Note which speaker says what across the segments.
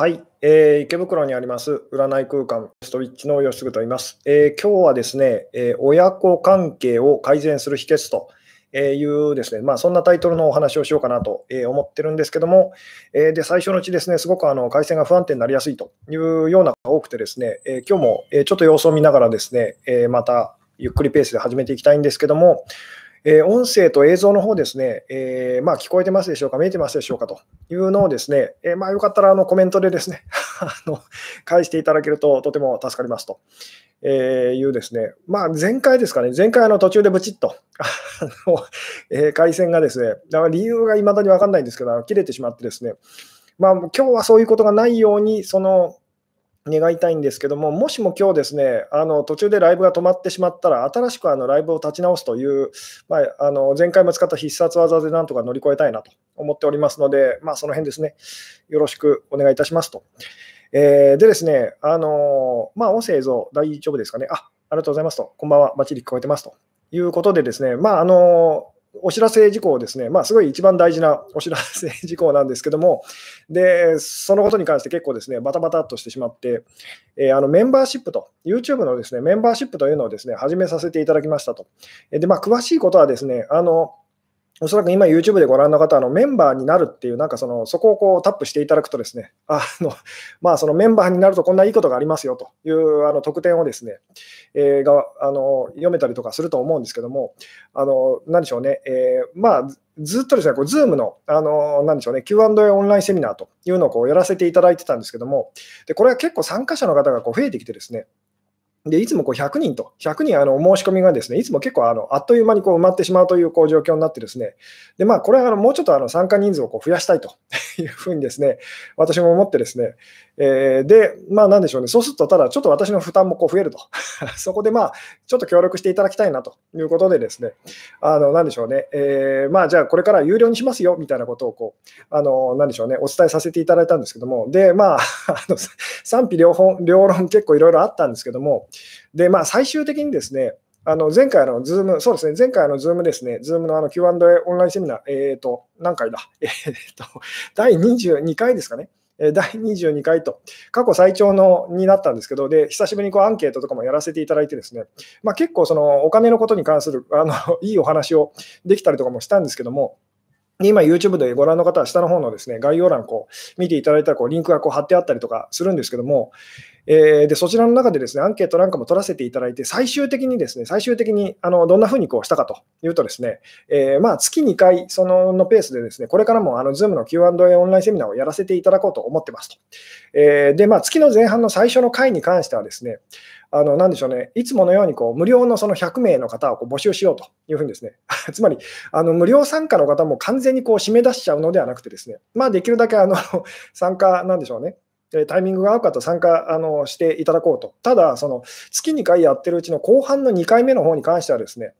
Speaker 1: はい、えー、池袋にあります占い空間ストリッチの吉嗣と言います、えー、今日はですね、えー、親子関係を改善する秘訣というですね、まあ、そんなタイトルのお話をしようかなと思ってるんですけども、えで最初のうちですね、すごくあの回線が不安定になりやすいというようなが多くてですね、え今日もちょっと様子を見ながらですね、えまたゆっくりペースで始めていきたいんですけども、えー、音声と映像の方ですね、えー、まあ、聞こえてますでしょうか、見えてますでしょうかというのをですね、えー、まあ、よかったらあのコメントでですね あの返していただけるととても助かりますと、えいうですね、まあ、前回ですかね、前回の途中でブチッと あの、え回線がですね、だから理由がいまだに分かんないんですけど、切れてしまってですね、まあ、今日はそういうことがないように、その、願いたいんですけども、もしも今日ですね、あの途中でライブが止まってしまったら、新しくあのライブを立ち直すという、まあ、あの前回も使った必殺技でなんとか乗り越えたいなと思っておりますので、まあ、その辺ですね、よろしくお願いいたしますと。えー、でですね、あのまあ、音声映像大丈夫ですかね？あ、ありがとうございますと。こんばんは。バッチリ聞こえてますということでですね、まあ、あのお知らせ事項ですね、まあ、すごい一番大事なお知らせ事項なんですけども、でそのことに関して結構ですね、バタバタっとしてしまって、えー、あのメンバーシップと、YouTube のですねメンバーシップというのをですね始めさせていただきましたと。でまあ、詳しいことはですね、あのおそらく今 YouTube でご覧の方、あのメンバーになるっていう、なんかその、そこをこうタップしていただくとですね、あの、まあそのメンバーになるとこんないいことがありますよというあの特典をですね、えー、があの読めたりとかすると思うんですけども、あの、なんでしょうね、えー、まあずっとですね、こう Zoom の、あの、なんでしょうね、Q&A オンラインセミナーというのをこうやらせていただいてたんですけども、で、これは結構参加者の方がこう増えてきてですね、でいつもこう100人と、100人あの申し込みがですね、いつも結構あのあっという間にこう埋まってしまうというこう状況になってですね、でまあ、これはあのもうちょっとあの参加人数をこう増やしたいと いうふうにですね、私も思ってですね、えー、で、まあなんでしょうね、そうするとただちょっと私の負担もこう増えると、そこでまあちょっと協力していただきたいなということでですね、あのなんでしょうね、えー、まあじゃあこれから有料にしますよみたいなことをこう、あのなんでしょうね、お伝えさせていただいたんですけども、で、まあ、あの賛否両方両論結構いろいろあったんですけども、で、まあ、最終的にですね、あの前回の Zoom、そうですね、前回の Zoomですね、 Zoomのあの Q&A オンラインセミナー、えっ、ー、と、何回だ、えっ、ー、と、第22回ですかね。第22回と、過去最長のになったんですけど、で久しぶりにこうアンケートとかもやらせていただいて、ですね、まあ、結構そのお金のことに関するあの いいお話をできたりとかもしたんですけども、今、YouTube でご覧の方は下の方のですね概要欄こう見ていただいたらこうリンクがこう貼ってあったりとかするんですけども、えー、でそちらの中でですねアンケートなんかも取らせていただいて、最終的にですね最終的にあのどんなふうにこうしたかというと、ですね、えー、まあ、月2回そののペースでですねこれからもあの Zoom の Q&A オンラインセミナーをやらせていただこうと思ってますと。えー、で、まあ、月の前半の最初の回に関してはですね、あの、なんでしょうね、いつものようにこう無料のその100名の方をこう募集しようというふうにですね、つまり、あの無料参加の方も完全にこう締め出しちゃうのではなくてですね、まあ、できるだけあの参加、なんでしょうね、タイミングが合う方参加あのしていただこうと。ただ、その月2回やってるうちの後半の2回目の方に関してはですね、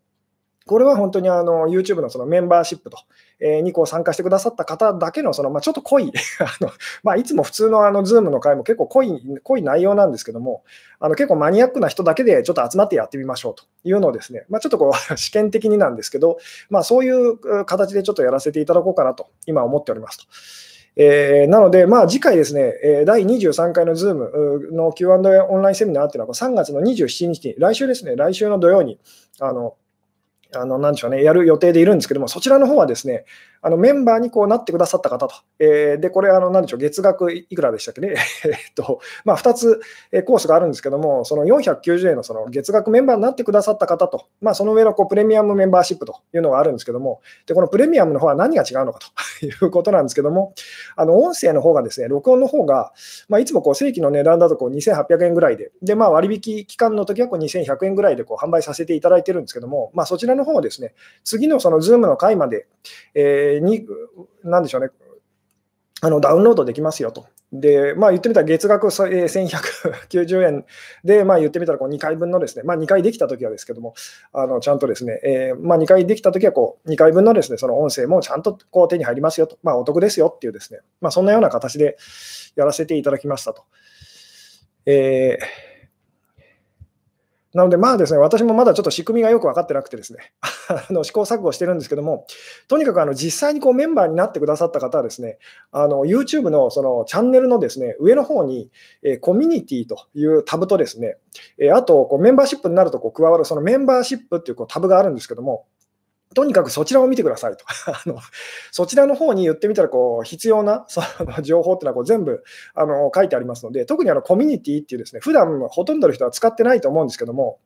Speaker 1: これは本当にあの YouTube のそのメンバーシップと、えー、にこう参加してくださった方だけのその、まあ、ちょっと濃い あの、まあ、いつも普通のあの Zoom の回も結構濃い濃い内容なんですけども、あの結構マニアックな人だけでちょっと集まってやってみましょうというのをですね、まあ、ちょっとこう 試験的になんですけど、まあ、そういう形でちょっとやらせていただこうかなと今思っておりますと。えー、なので、まあ、次回ですね、第23回の Zoom の Q&A オンラインセミナーっていうのは3月の27日に、来週ですね、来週の土曜に、あのあの、なんでしょうね、やる予定でいるんですけども、そちらの方はですね、あのメンバーにこうなってくださった方と、えー、で、これ、あの、なんでしょう、月額いくらでしたっけね、えっと、まあ、2つコースがあるんですけども、その490円のその月額メンバーになってくださった方と、まあ、その上のこうプレミアムメンバーシップというのがあるんですけども、で、このプレミアムの方は何が違うのかと いうことなんですけども、あの、音声の方がですね、録音の方が、まあ、いつもこう正規の値段だとこう2800円ぐらいで、で、まあ、割引期間の時はこう2100円ぐらいでこう販売させていただいてるんですけども、まあ、そちらの方をですね、次のその Zoom の回まで、えー、に、なんでしょうね、あのダウンロードできますよと。で、まあ、言ってみたら月額1190円で、まあ、言ってみたらこう2回分のですね、まあ、2回できたときはですけども、あのちゃんとですね、えー、まあ、2回できたときはこう2回分のですね、その音声もちゃんとこう手に入りますよと、まあ、お得ですよっていうですね、まあ、そんなような形でやらせていただきましたと。えーなので、まあですね、私もまだちょっと仕組みがよく分かってなくてですね、あの試行錯誤してるんですけども、とにかくあの実際にこうメンバーになってくださった方はですね、あの YouTube のそのチャンネルのですね、上の方に、え、コミュニティというタブとですね、え、あとこうメンバーシップになるとこう加わるそのメンバーシップっていうこうタブがあるんですけども、とにかくそちらを見てくださいと。あのそちらの方に言ってみたらこう必要な その情報っていうのはこう全部あの書いてありますので、特にあのコミュニティっていうですね、普段ほとんどの人は使ってないと思うんですけども、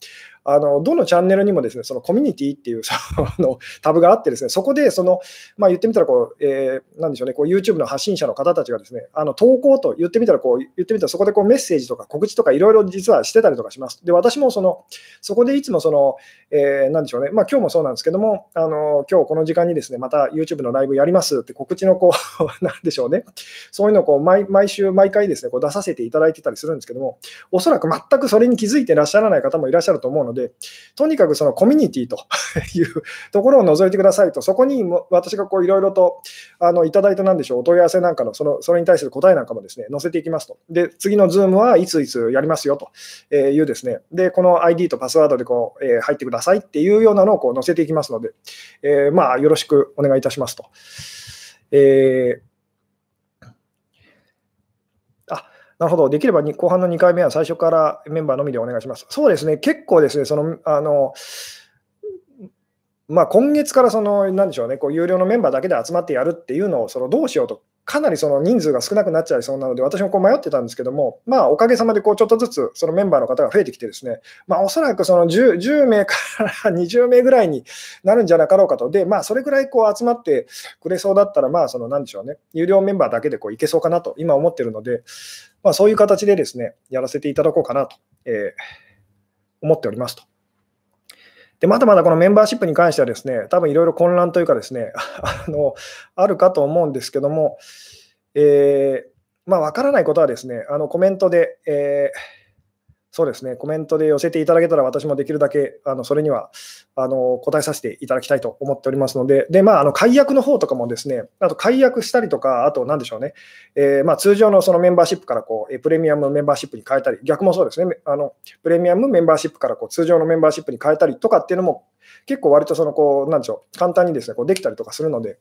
Speaker 1: あのどのチャンネルにもですねそのコミュニティっていうそのタブがあって、ですねそこでその、まあ、言ってみたらこう、えー、なんでしょうね、こう YouTube の発信者の方たちがですねあの投稿と言ってみたらこう、言ってみたらそこでこうメッセージとか告知とかいろいろ実はしてたりとかします。で、私もそのそこでいつもその、えー、なんでしょうね、まあ今日もそうなんですけども、あの今日この時間にですねまた YouTube のライブやりますって告知のこう、なんでしょうね、そういうのをこう毎毎週、毎回ですねこう出させていただいてたりするんですけども、おそらく全くそれに気づいてらっしゃらない方もいらっしゃると思うので、でとにかくそのコミュニティと いうところを除いてくださいと、そこに私がいろいろとあのいただいたなんでしょう、お問い合わせなんかのその、それに対する答えなんかもですね、載せていきますと。で、次のズームはいついつやりますよというですね、で、この ID とパスワードでこう、えー、入ってくださいっていうようなのをこう載せていきますので、えー、まあ、よろしくお願いいたしますと。えーなるほど、できれば後半の2回目は最初からメンバーのみでお願いします。そうですね、結構ですね、そのあのまあ、今月からその、なんでしょうね、こう有料のメンバーだけで集まってやるっていうのをそのどうしようと、かなりその人数が少なくなっちゃいそうなので、私もこう迷ってたんですけども、まあ、おかげさまでこうちょっとずつそのメンバーの方が増えてきて、ですね、まあ、おそらくその 10, 10名から 20名ぐらいになるんじゃなかろうかと、で、まあ、それぐらいこう集まってくれそうだったら、まあ、そのなんでしょうね、有料メンバーだけでこういけそうかなと、今思ってるので、まあ、そういう形でですね、やらせていただこうかなと、えー、思っておりますと。で、まだまだこのメンバーシップに関してはですね、多分いろいろ混乱というかですね、あの、あるかと思うんですけども、えー、まあ、わからないことはですね、あのコメントで、えーそうですね、コメントで寄せていただけたら、私もできるだけあのそれにはあの答えさせていただきたいと思っておりますので、でまあ、あの解約の方とかもですね、あと解約したりとか、あと何でしょうね、えー、まあ、通常のそのメンバーシップからこうプレミアムメンバーシップに変えたり、逆もそうですね、あのプレミアムメンバーシップからこう通常のメンバーシップに変えたりとかっていうのも、結構割とそのこう、なんでしょう、簡単にですねこうできたりとかするので、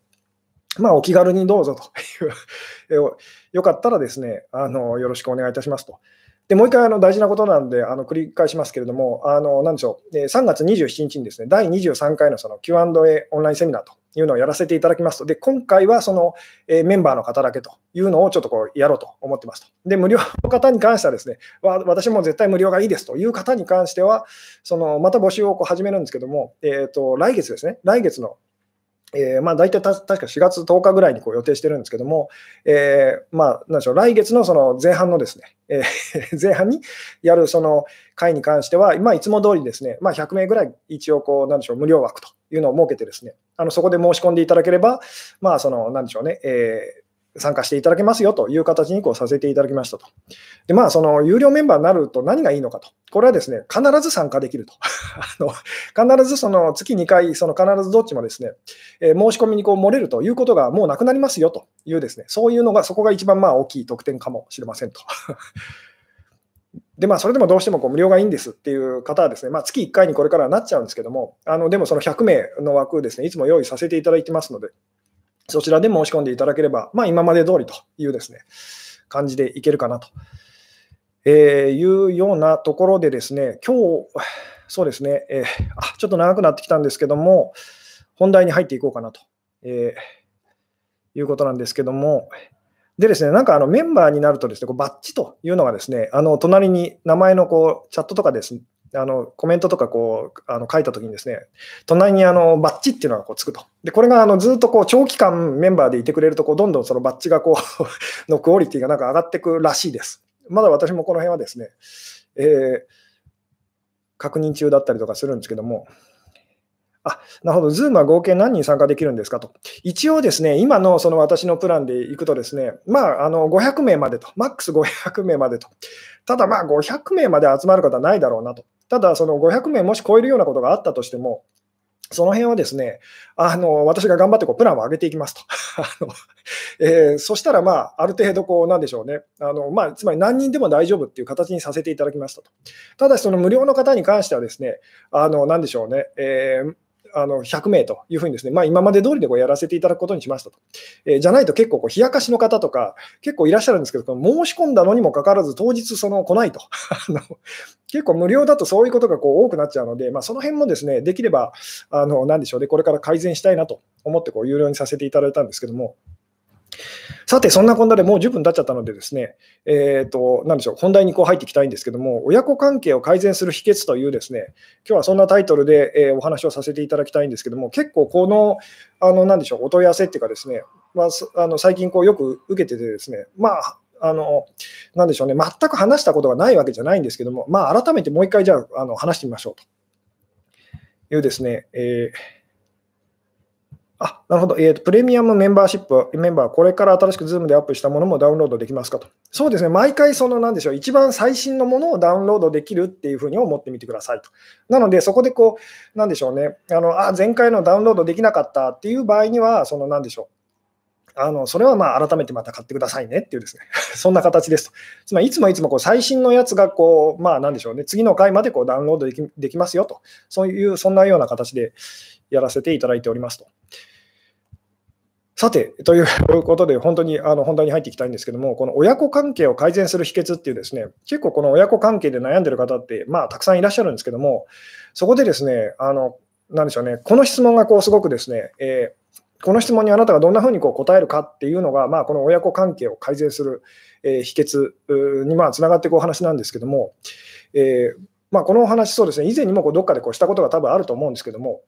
Speaker 1: まあ、お気軽にどうぞという、よかったらですねあの、よろしくお願いいたしますと。でもう一回あの大事なことなんであの繰り返しますけれども、あのなんでしょう。え、3月27日にですね第23回のその Q&A オンラインセミナーというのをやらせていただきますと、で今回はその、えメンバーの方だけというのをちょっとこうやろうと思ってますと。で、無料の方に関してはですね、私も絶対無料がいいですという方に関しては、そのまた募集をこう始めるんですけども、えーと来月ですね、来月のえー、まあ、大体た確か4月10日ぐらいにこう予定してるんですけども、えー、まあ、なんでしょう、来月のその前半のですね、えー、前半にやるその会に関しては、まあ、いつも通りですね、まあ、100名ぐらい一応こう、なんでしょう、無料枠というのを設けてですね、あのそこで申し込んでいただければ、まあ、その、なんでしょうね、え参加していただけますよという形にこうさせていただきましたと。で、まあ、その有料メンバーになると何がいいのかと。これはですね、必ず参加できると。あの必ずその月2回、その必ずどっちもですね、えー、申し込みにこう漏れるということがもうなくなりますよというですね、そういうのが、そこが一番まあ大きい特典かもしれませんと。でまあ、それでもどうしてもこう無料がいいんですっていう方はですね、まあ、月1回にこれからなっちゃうんですけども、あのでもその100名の枠ですね、いつも用意させていただいてますので、そちらで申し込んでいただければ、まあ、今まで通りというですね、感じでいけるかなと、えー、いうようなところでですね、今日、そうですね、えー、あ、ちょっと長くなってきたんですけども、本題に入っていこうかなと、えー、いうことなんですけども、でですね、なんかあのメンバーになるとですね、こうバッジというのがですね、あの隣に名前のこうチャットとかですねあのコメントとかこうあの書いたときにですね、隣にあのバッジっていうのがこうつくと。で、これがあのずっとこう長期間メンバーでいてくれるとこう、どんどんそのバッジがこう のクオリティがなんか上がってくらしいです。まだ私もこの辺はですね、えー、確認中だったりとかするんですけども、あなるほど、ズームは合計何人参加できるんですかと。一応ですね、今のその私のプランでいくとですね、まあ、あの500名までと、マックス500名までと。ただまあ500名まで集まる方はないだろうなと。ただ、その500名もし超えるようなことがあったとしても、その辺はですね、あの私が頑張ってこうプランを上げていきますと。あのえー、そしたら、まあ、ある程度こう、なんでしょうねあの、まあ、つまり何人でも大丈夫っていう形にさせていただきましたと。ただし、その無料の方に関してはですね、あのなんでしょうね、えー、あの100名というふうにですね、まあ、今まで通りでこうやらせていただくことにしましたと。えー、じゃないと結構こう冷やかしの方とか結構いらっしゃるんですけど、申し込んだのにもかかわらず当日その来ないと。結構無料だとそういうことがこう多くなっちゃうので、まあ、その辺もですね、できれば、あのなんでしょうね、これから改善したいなと思ってこう有料にさせていただいたんですけども。さて、そんなこんなでもう10分経っちゃったので、ですね、えーと、なでしょう、本題にこう入っていきたいんですけども、親子関係を改善する秘訣という、ですね今日はそんなタイトルで、え、お話をさせていただきたいんですけども、結構、この、あのなんでしょう、お問い合わせっていうか、ですね、まあ、あの最近こうよく受けてて、ですね、まあ、あのなんでしょうね、全く話したことがないわけじゃないんですけども、まあ、改めてもう一回、じゃああの話してみましょうというですね、えーあ、なるほど。えーと、プレミアムメンバーシップ、メンバー、これから新しく Zoom でアップしたものもダウンロードできますかと。そうですね、毎回、その、なんでしょう、一番最新のものをダウンロードできるっていうふうに思ってみてくださいと。なので、そこでこう、なんでしょうね、あのあ前回のダウンロードできなかったっていう場合には、その、なんでしょう。あのそれはまあ改めてまた買ってくださいねっていうですね、そんな形ですと。つまりいつもいつもこう最新のやつがこう、まあなんでしょうね、次の回までこうダウンロードできますよと、そういう、そんなような形でやらせていただいておりますと。さて、ということで、本当にあの本題に入っていきたいんですけども、この親子関係を改善する秘訣っていうですね、結構この親子関係で悩んでる方って、まあ、たくさんいらっしゃるんですけども、そこでですね、あのなんでしょうね、この質問がこうすごくですね、えー、この質問にあなたがどんなふうにこう答えるかっていうのが、まあ、この親子関係を改善する、えー、秘訣にまあつながっていくお話なんですけども、えーまあ、このお話、そうですね、以前にもこうどっかでこうしたことが多分あると思うんですけども、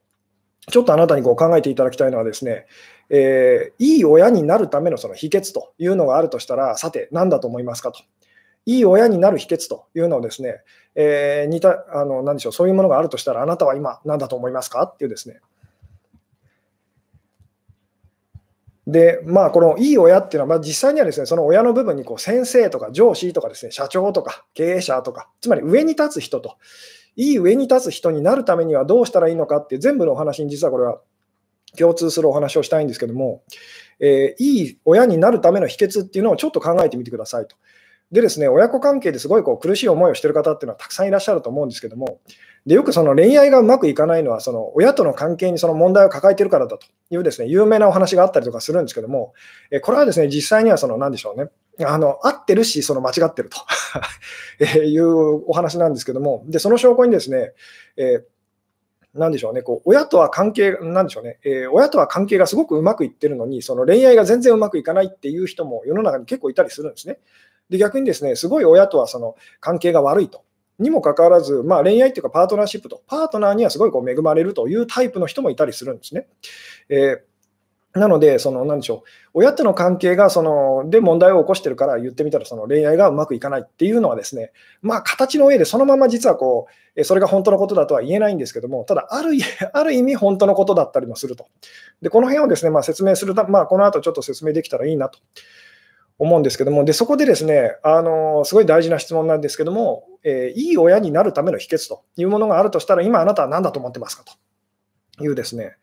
Speaker 1: ちょっとあなたにこう考えていただきたいのはですね、えー、いい親になるためのその秘訣というのがあるとしたら、さて、何だと思いますかと。いい親になる秘訣というのをですね、えー、似た、あの、何でしょう、そういうものがあるとしたら、あなたは今何だと思いますかっていうですね。で、まあ、このいい親っていうのは、まあ、実際にはですね、その親の部分にこう先生とか上司とかですね、社長とか経営者とか、つまり上に立つ人といい上に立つ人になるためにはどうしたらいいのかって全部のお話に実はこれは共通するお話をしたいんですけども、えー、いい親になるための秘訣っていうのをちょっと考えてみてくださいと。でですね、親子関係ですごいこう苦しい思いをしている方っていうのはたくさんいらっしゃると思うんですけども、でよくその恋愛がうまくいかないのは、その親との関係にその問題を抱えてるからだというですね、有名なお話があったりとかするんですけども、えこれはですね、実際にはその何でしょうね、あの合ってるし、その間違ってると えいうお話なんですけども、でその証拠にですね、えーなんでしょうね、こう親とは関係、なんでしょうね、えー、親とは関係がすごくうまくいってるのに、その恋愛が全然うまくいかないっていう人も世の中に結構いたりするんですね。で逆にですね、すごい親とはその関係が悪いと。にもかかわらず、まあ、恋愛っていうかパートナーシップと、パートナーにはすごいこう恵まれるというタイプの人もいたりするんですね。えーなので、その何でしょう、親との関係がそので問題を起こしてるから言ってみたら、その恋愛がうまくいかないっていうのは、ですね、まあ、形の上でそのまま実はこう、それが本当のことだとは言えないんですけども、ただある、ある意味、本当のことだったりもすると。で、この辺をですね、まあ、説明すると、まあ、この後ちょっと説明できたらいいなと思うんですけども、でそこでですね、あのすごい大事な質問なんですけども、えー、いい親になるための秘訣というものがあるとしたら、今あなたは何だと思ってますかというですね、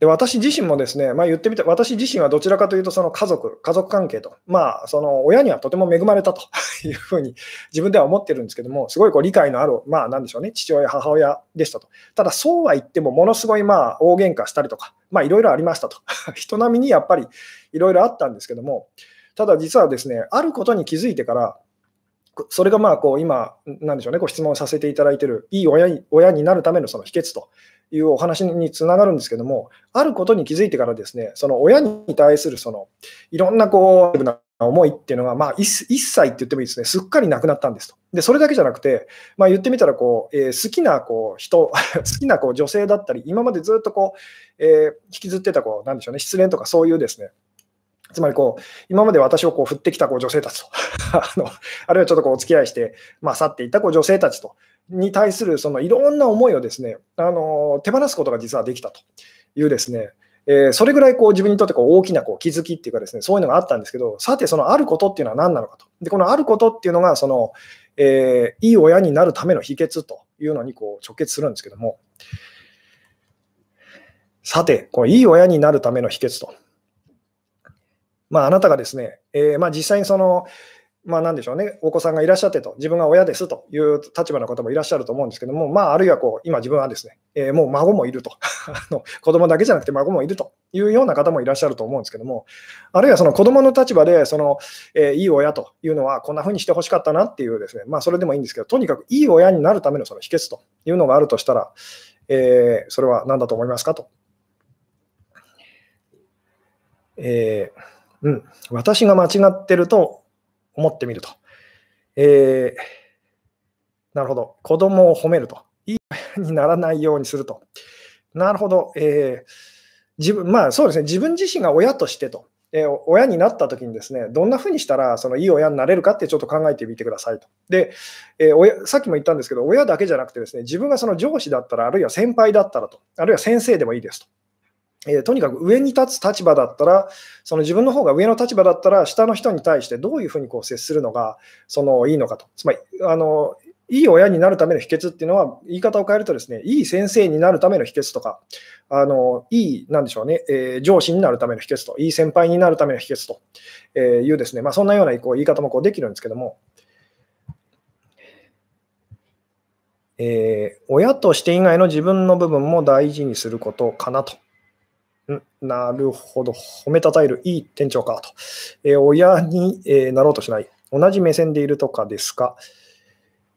Speaker 1: で私自身もですね、まあ、言ってみて、私自身はどちらかというと、その家族、家族関係と、まあ、その親にはとても恵まれたと いうふうに自分では思ってるんですけども、すごいこう理解のある、まあ、なんでしょうね、父親、母親でしたと。ただ、そうは言っても、ものすごいまあ大喧嘩したりとか、まあ、いろいろありましたと。人並みにやっぱりいろいろあったんですけども、ただ実はですね、あることに気づいてから、それがまあこう今、なんでしょうね、ご質問させていただいている、いい親に親になるためのその秘訣というお話につながるんですけども、あることに気づいてからですね、その親に対するそのいろんなこう、思いっていうのが、まあ、一切って言ってもいいですね、すっかりなくなったんですと。で、それだけじゃなくて、まあ、言ってみたらこう、えー、好きなこう人、好きなこう女性だったり、今までずっとこう、えー、引きずってたこう、なんでしょうね、失恋とかそういうですね、つまりこう、今まで私をこう振ってきたこう女性たちと あの、あるいはちょっとこうお付き合いして、まあ、去っていったこう女性たちとに対するそのいろんな思いをですねあの手放すことが実はできたというですね、えー、それぐらいこう自分にとってこう大きなこう気づきっていうかですねそういうのがあったんですけどさてそのあることっていうのは何なのかとでこのあることっていうのがその、えー、いい親になるための秘訣というのにこう直結するんですけどもさて、このいい親になるための秘訣と。まあ、あなたがですね、えー、まあ、実際にその、まあ、なんでしょうね、お子さんがいらっしゃってと、自分が親ですという立場の方もいらっしゃると思うんですけども、まあ、あるいはこう今、自分はですね、えー、もう孫もいると あの、子供だけじゃなくて孫もいるというような方もいらっしゃると思うんですけども、あるいはその子供の立場でその、えー、いい親というのは、こんな風にしてほしかったなっていうですね、まあ、それでもいいんですけど、とにかくいい親になるためのその秘訣というのがあるとしたら、えー、それは何だと思いますかと。えー、うん、私が間違ってると思ってみると。えー、なるほど。子供を褒めると。いい親にならないようにすると。なるほど。えー、自分、まあそうですね。自分自身が親としてと。えー、親になった時にですね、どんなふうにしたらそのいい親になれるかってちょっと考えてみてくださいと。で、えー、親さっきも言ったんですけど、親だけじゃなくてですね、自分がその上司だったら、あるいは先輩だったらと、あるいは先生でもいいですと。えー、とにかく上に立つ立場だったら、その自分の方が上の立場だったら、下の人に対してどういうふうにこう接するのがそのいいのかと。つまりあの、いい親になるための秘訣っていうのは、言い方を変えるとですね、いい先生になるための秘訣とか、あのいい、なんでしょうね、えー、上司になるための秘訣と、いい先輩になるための秘訣というですね、まあ、そんなようなこう言い方もこうできるんですけども、えー、親として以外の自分の部分も大事にすることかなと。なるほど。褒めたたえる。いい店長かと。えー、親に、えー、なろうとしない。同じ目線でいるとかですか。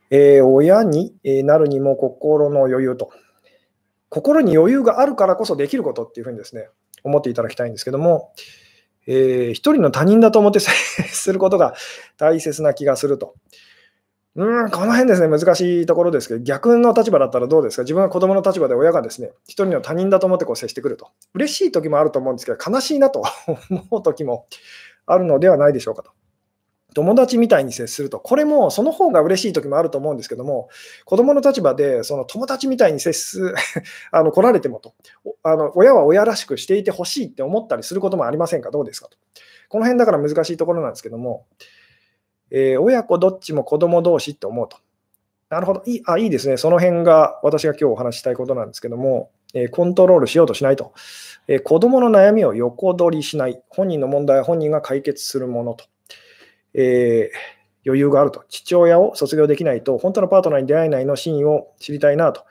Speaker 1: えー、親にえなるにも心の余裕と。心に余裕があるからこそできることっていうふうにですね、思っていただきたいんですけども、えー、一人の他人だと思って接 することが大切な気がすると。うん、この辺ですね、難しいところですけど、逆の立場だったらどうですか？自分が子供の立場で親がですね、一人の他人だと思ってこう接してくると。嬉しい時もあると思うんですけど、悲しいなと 思う時もあるのではないでしょうかと。友達みたいに接すると、これもその方が嬉しい時もあると思うんですけども、子供の立場でその友達みたいに接す あの来られてもとあの、親は親らしくしていてほしいって思ったりすることもありませんか、どうですか？と。この辺だから難しいところなんですけども、えー、親子どっちも子供同士って思うと。なるほどいいあ、いいですね。その辺が私が今日お話ししたいことなんですけども、えー、コントロールしようとしないと、えー、子供の悩みを横取りしない。本人の問題は本人が解決するものと。え、余裕があると。父親を卒業できないと、本当のパートナーに出会えないの真意を知りたいなと。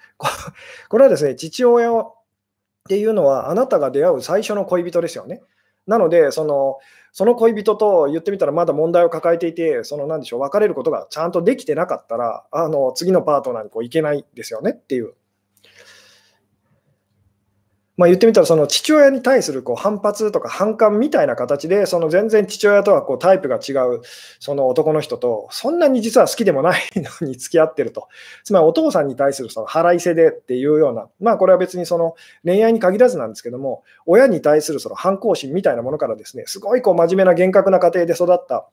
Speaker 1: こ れはですね、父親をっていうのは、あなたが出会う最初の恋人ですよね。なので、そのその恋人と言ってみたらまだ問題を抱えていて、そのなんでしょう、別れることがちゃんとできてなかったら、あの次のパートナーにこういけないですよねっていう。まあ、言ってみたらその父親に対するこう反発とか反感みたいな形でその全然父親とはこうタイプが違うその男の人とそんなに実は好きでもないのに付き合ってると。つまりお父さんに対するその腹いせでっていうようなまあこれは別にその恋愛に限らずなんですけども親に対するその反抗心みたいなものからですねすごいこう真面目な厳格な家庭で育った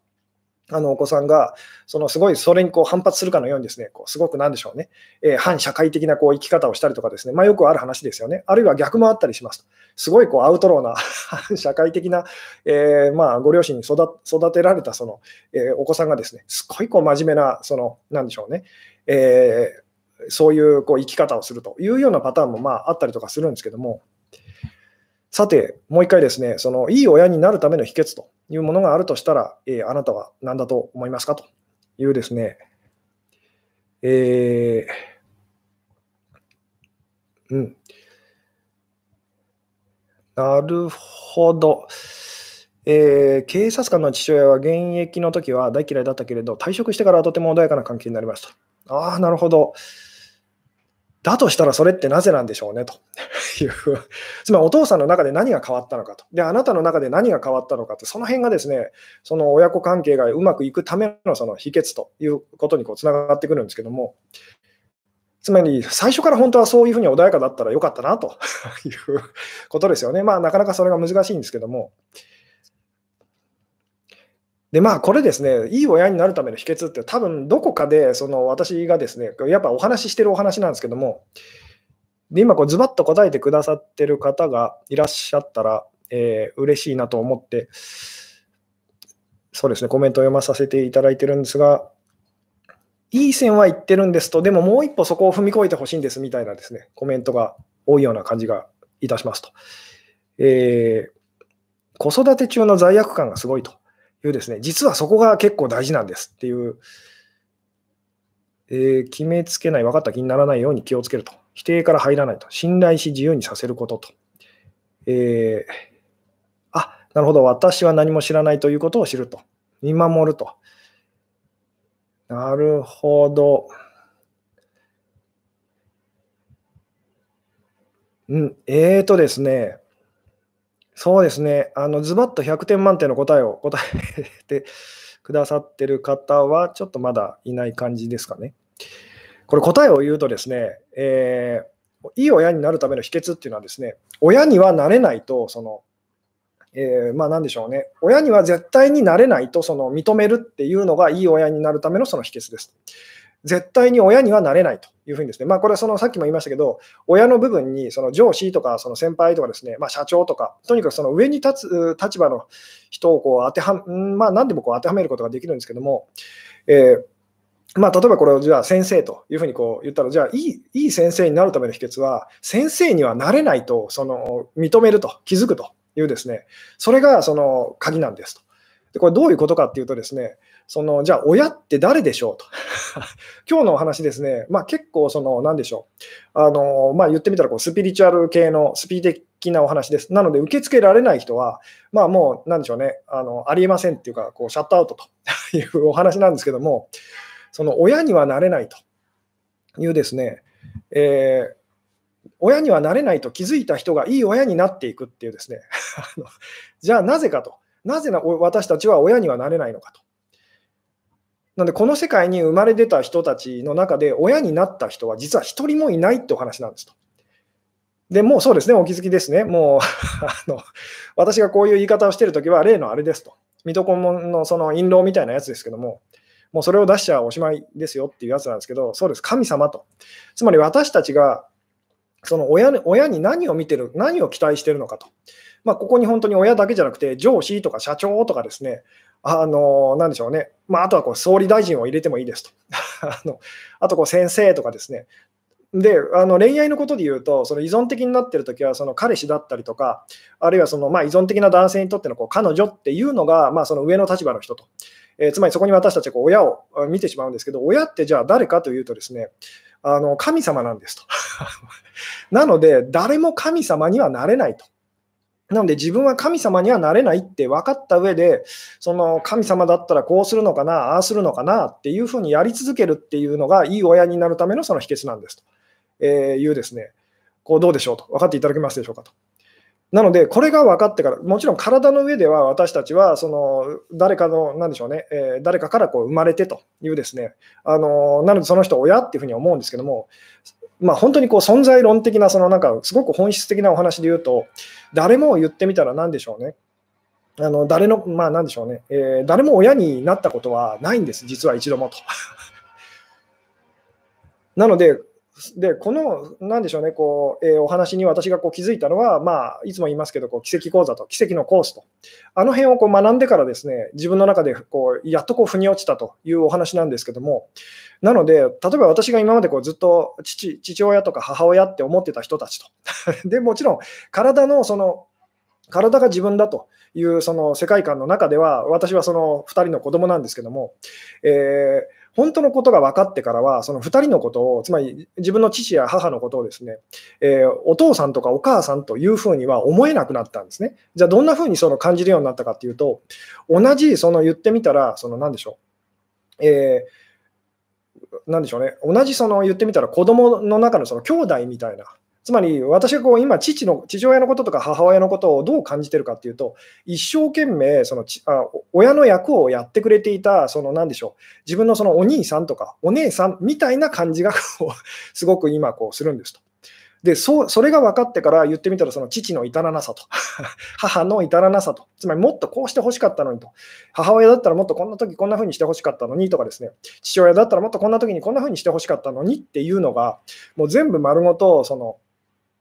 Speaker 1: あのお子さんが、そのすごいそれにこう反発するかのようにですね、こうすごくなんでしょうね、えー、反社会的なこう生き方をしたりとかですね、まあ、よくある話ですよね。あるいは逆もあったりしますと。すごいこうアウトローな 社会的な、えー、まあご両親に育てられたその、えー、お子さんがですね、すごいこう真面目な、その、なんでしょうね、えそういうこう生き方をするというようなパターンもまああったりとかするんですけども、さて、もう一回ですね、そのいい親になるための秘訣というものがあるとしたら、えー、あなたは何だと思いますかというですね、えー、うん。なるほど。えー、警察官の父親は現役の時は大嫌いだったけれど、退職してからはとても穏やかな関係になりました。ああ、なるほど。だとしたらそれってなぜなんでしょうねと。いう、つまりお父さんの中で何が変わったのかと、であなたの中で何が変わったのかと、その辺がですね、その親子関係がうまくいくためのその秘訣ということにこうつながってくるんですけども、つまり最初から本当はそういうふうに穏やかだったらよかったなと。いうことですよね。まあなかなかそれが難しいんですけども。で、まあ、これですね、いい親になるための秘訣って、多分どこかで、その私がですね、やっぱお話ししてるお話なんですけども、で今こう、ズバッと答えてくださってる方がいらっしゃったら、えー、嬉しいなと思って、そうですね、コメントを読まさせていただいてるんですが、いい線は言ってるんですと、でももう一歩そこを踏み越えてほしいんですみたいなですね、コメントが多いような感じがいたしますと。えー、子育て中の罪悪感がすごいというですね、実はそこが結構大事なんですっていう、えー、決めつけない、分かった気にならないように気をつけると。否定から入らないと。信頼し自由にさせることと。えー、あ、なるほど、私は何も知らないということを知ると。見守ると。なるほど。うん、えーとですね、そうですね、あのズバッと100点満点の答えを答えてくださってる方は、ちょっとまだいない感じですかね。これ、答えを言うとですね、えー、いい親になるための秘訣っていうのはですね、親にはなれないと、その、えー、まあなんでしょうね、親には絶対になれないとその認めるっていうのがいい親になるためのその秘訣です。絶対に親にはなれないというふうにですね、まあ、これはそのさっきも言いましたけど、親の部分にその上司とかその先輩とかですね、まあ、社長とか、とにかくその上に立つ立場の人をこう当ては、まあ、何でもこう当てはめることができるんですけども、えー、まあ、例えばこれをじゃあ先生というふうにこう言ったら、じゃあいいいい先生になるための秘訣は、先生にはなれないとその認めると、気づくというですね、それがその鍵なんですと。でこれどういうことかっていうとですね、そのじゃあ親って誰でしょうと。今日のお話ですね、まあ、結構その何でしょう。あのまあ、言ってみたらこうスピリチュアル系のスピー的なお話です。なので受け付けられない人は、まあもう何でしょうね、あのありえませんっていうか、こうシャットアウトと いうお話なんですけども、その親にはなれないというですね、えー、親にはなれないと気づいた人がいい親になっていくっていうですね、じゃあなぜかと。なぜな私たちは親にはなれないのかと。なので、この世界に生まれ出た人たちの中で、親になった人は実は一人もいないってお話なんですと。でもうそうですね、お気づきですね。もう あの私がこういう言い方をしているときは、例のあれですと。水戸黄門のその印籠みたいなやつですけども、もうそれを出しちゃおしまいですよっていうやつなんですけど、そうです、神様と。つまり私たちがその親親に何を見てる、何を期待してるのかと。まあ、ここに本当に親だけじゃなくて、上司とか社長とかですね、あの、なんでしょうね。まあ、あとはこう総理大臣を入れてもいいですと。あのあとこう先生とかですね。であの恋愛のことで言うと、その依存的になってるときは、その彼氏だったりとか、あるいはそのまあ依存的な男性にとってのこう彼女っていうのが、まあ、その上の立場の人と。えー、つまりそこに私たちはこう親を見てしまうんですけど、親ってじゃあ誰かというとですね、あの神様なんですと。なので、誰も神様にはなれないと。なので自分は神様にはなれないって分かった上で、その神様だったらこうするのかな、ああするのかなっていうふうにやり続けるっていうのがいい親になるためのその秘訣なんですと、えいうですね、こうどうでしょうと、分かっていただけますでしょうかと。なので、これが分かってから、もちろん体の上では私たちはその誰かの、なんでしょうね、えー、誰かからこう生まれてというですね、あのなのでその人親っていうふうに思うんですけども、まあ、本当にこう存在論的な、そのなんかすごく本質的なお話で言うと、誰も言ってみたら何でしょうね。あの誰の、まあ何でしょうね、えー、誰も親になったことはないんです、実は一度もと。なので、でこの、なんでしょうね、こうえー、お話に私がこう気づいたのは、まあ、いつも言いますけど、こう奇跡講座と奇跡のコースと、あの辺をこう学んでからですね、自分の中でこうやっとこう腑に落ちたというお話なんですけども、なので、例えば私が今までこうずっと父父親とか母親って思ってた人たちと、でもちろん体のその体が自分だというその世界観の中では、私はその2人の子供なんですけども、えー本当のことが分かってからは、その2人のことを、つまり自分の父や母のことをですね、えー、お父さんとかお母さんというふうには思えなくなったんですね。じゃあ、どんなふうにその感じるようになったかっていうと、同じ、その言ってみたら、その何でしょう、えー、なんでしょうね、同じその言ってみたら子供の中のその兄弟みたいなつまり私がこう今父の、父親のこととか母親のことをどう感じてるかっていうと、一生懸命そのあ親の役をやってくれていた、その何でしょう、自分のそのお兄さんとかお姉さんみたいな感じがこう すごく今こうするんですと。でそそれが分かってから言ってみたら、その父の至らなさと、母の至らなさと、つまりもっとこうしてほしかったのにと、母親だったらもっとこんな時こんな風にしてほしかったのにとかですね、父親だったらもっとこんな時にこんな風にしてほしかったのにっていうのが、もう全部丸ごと、その、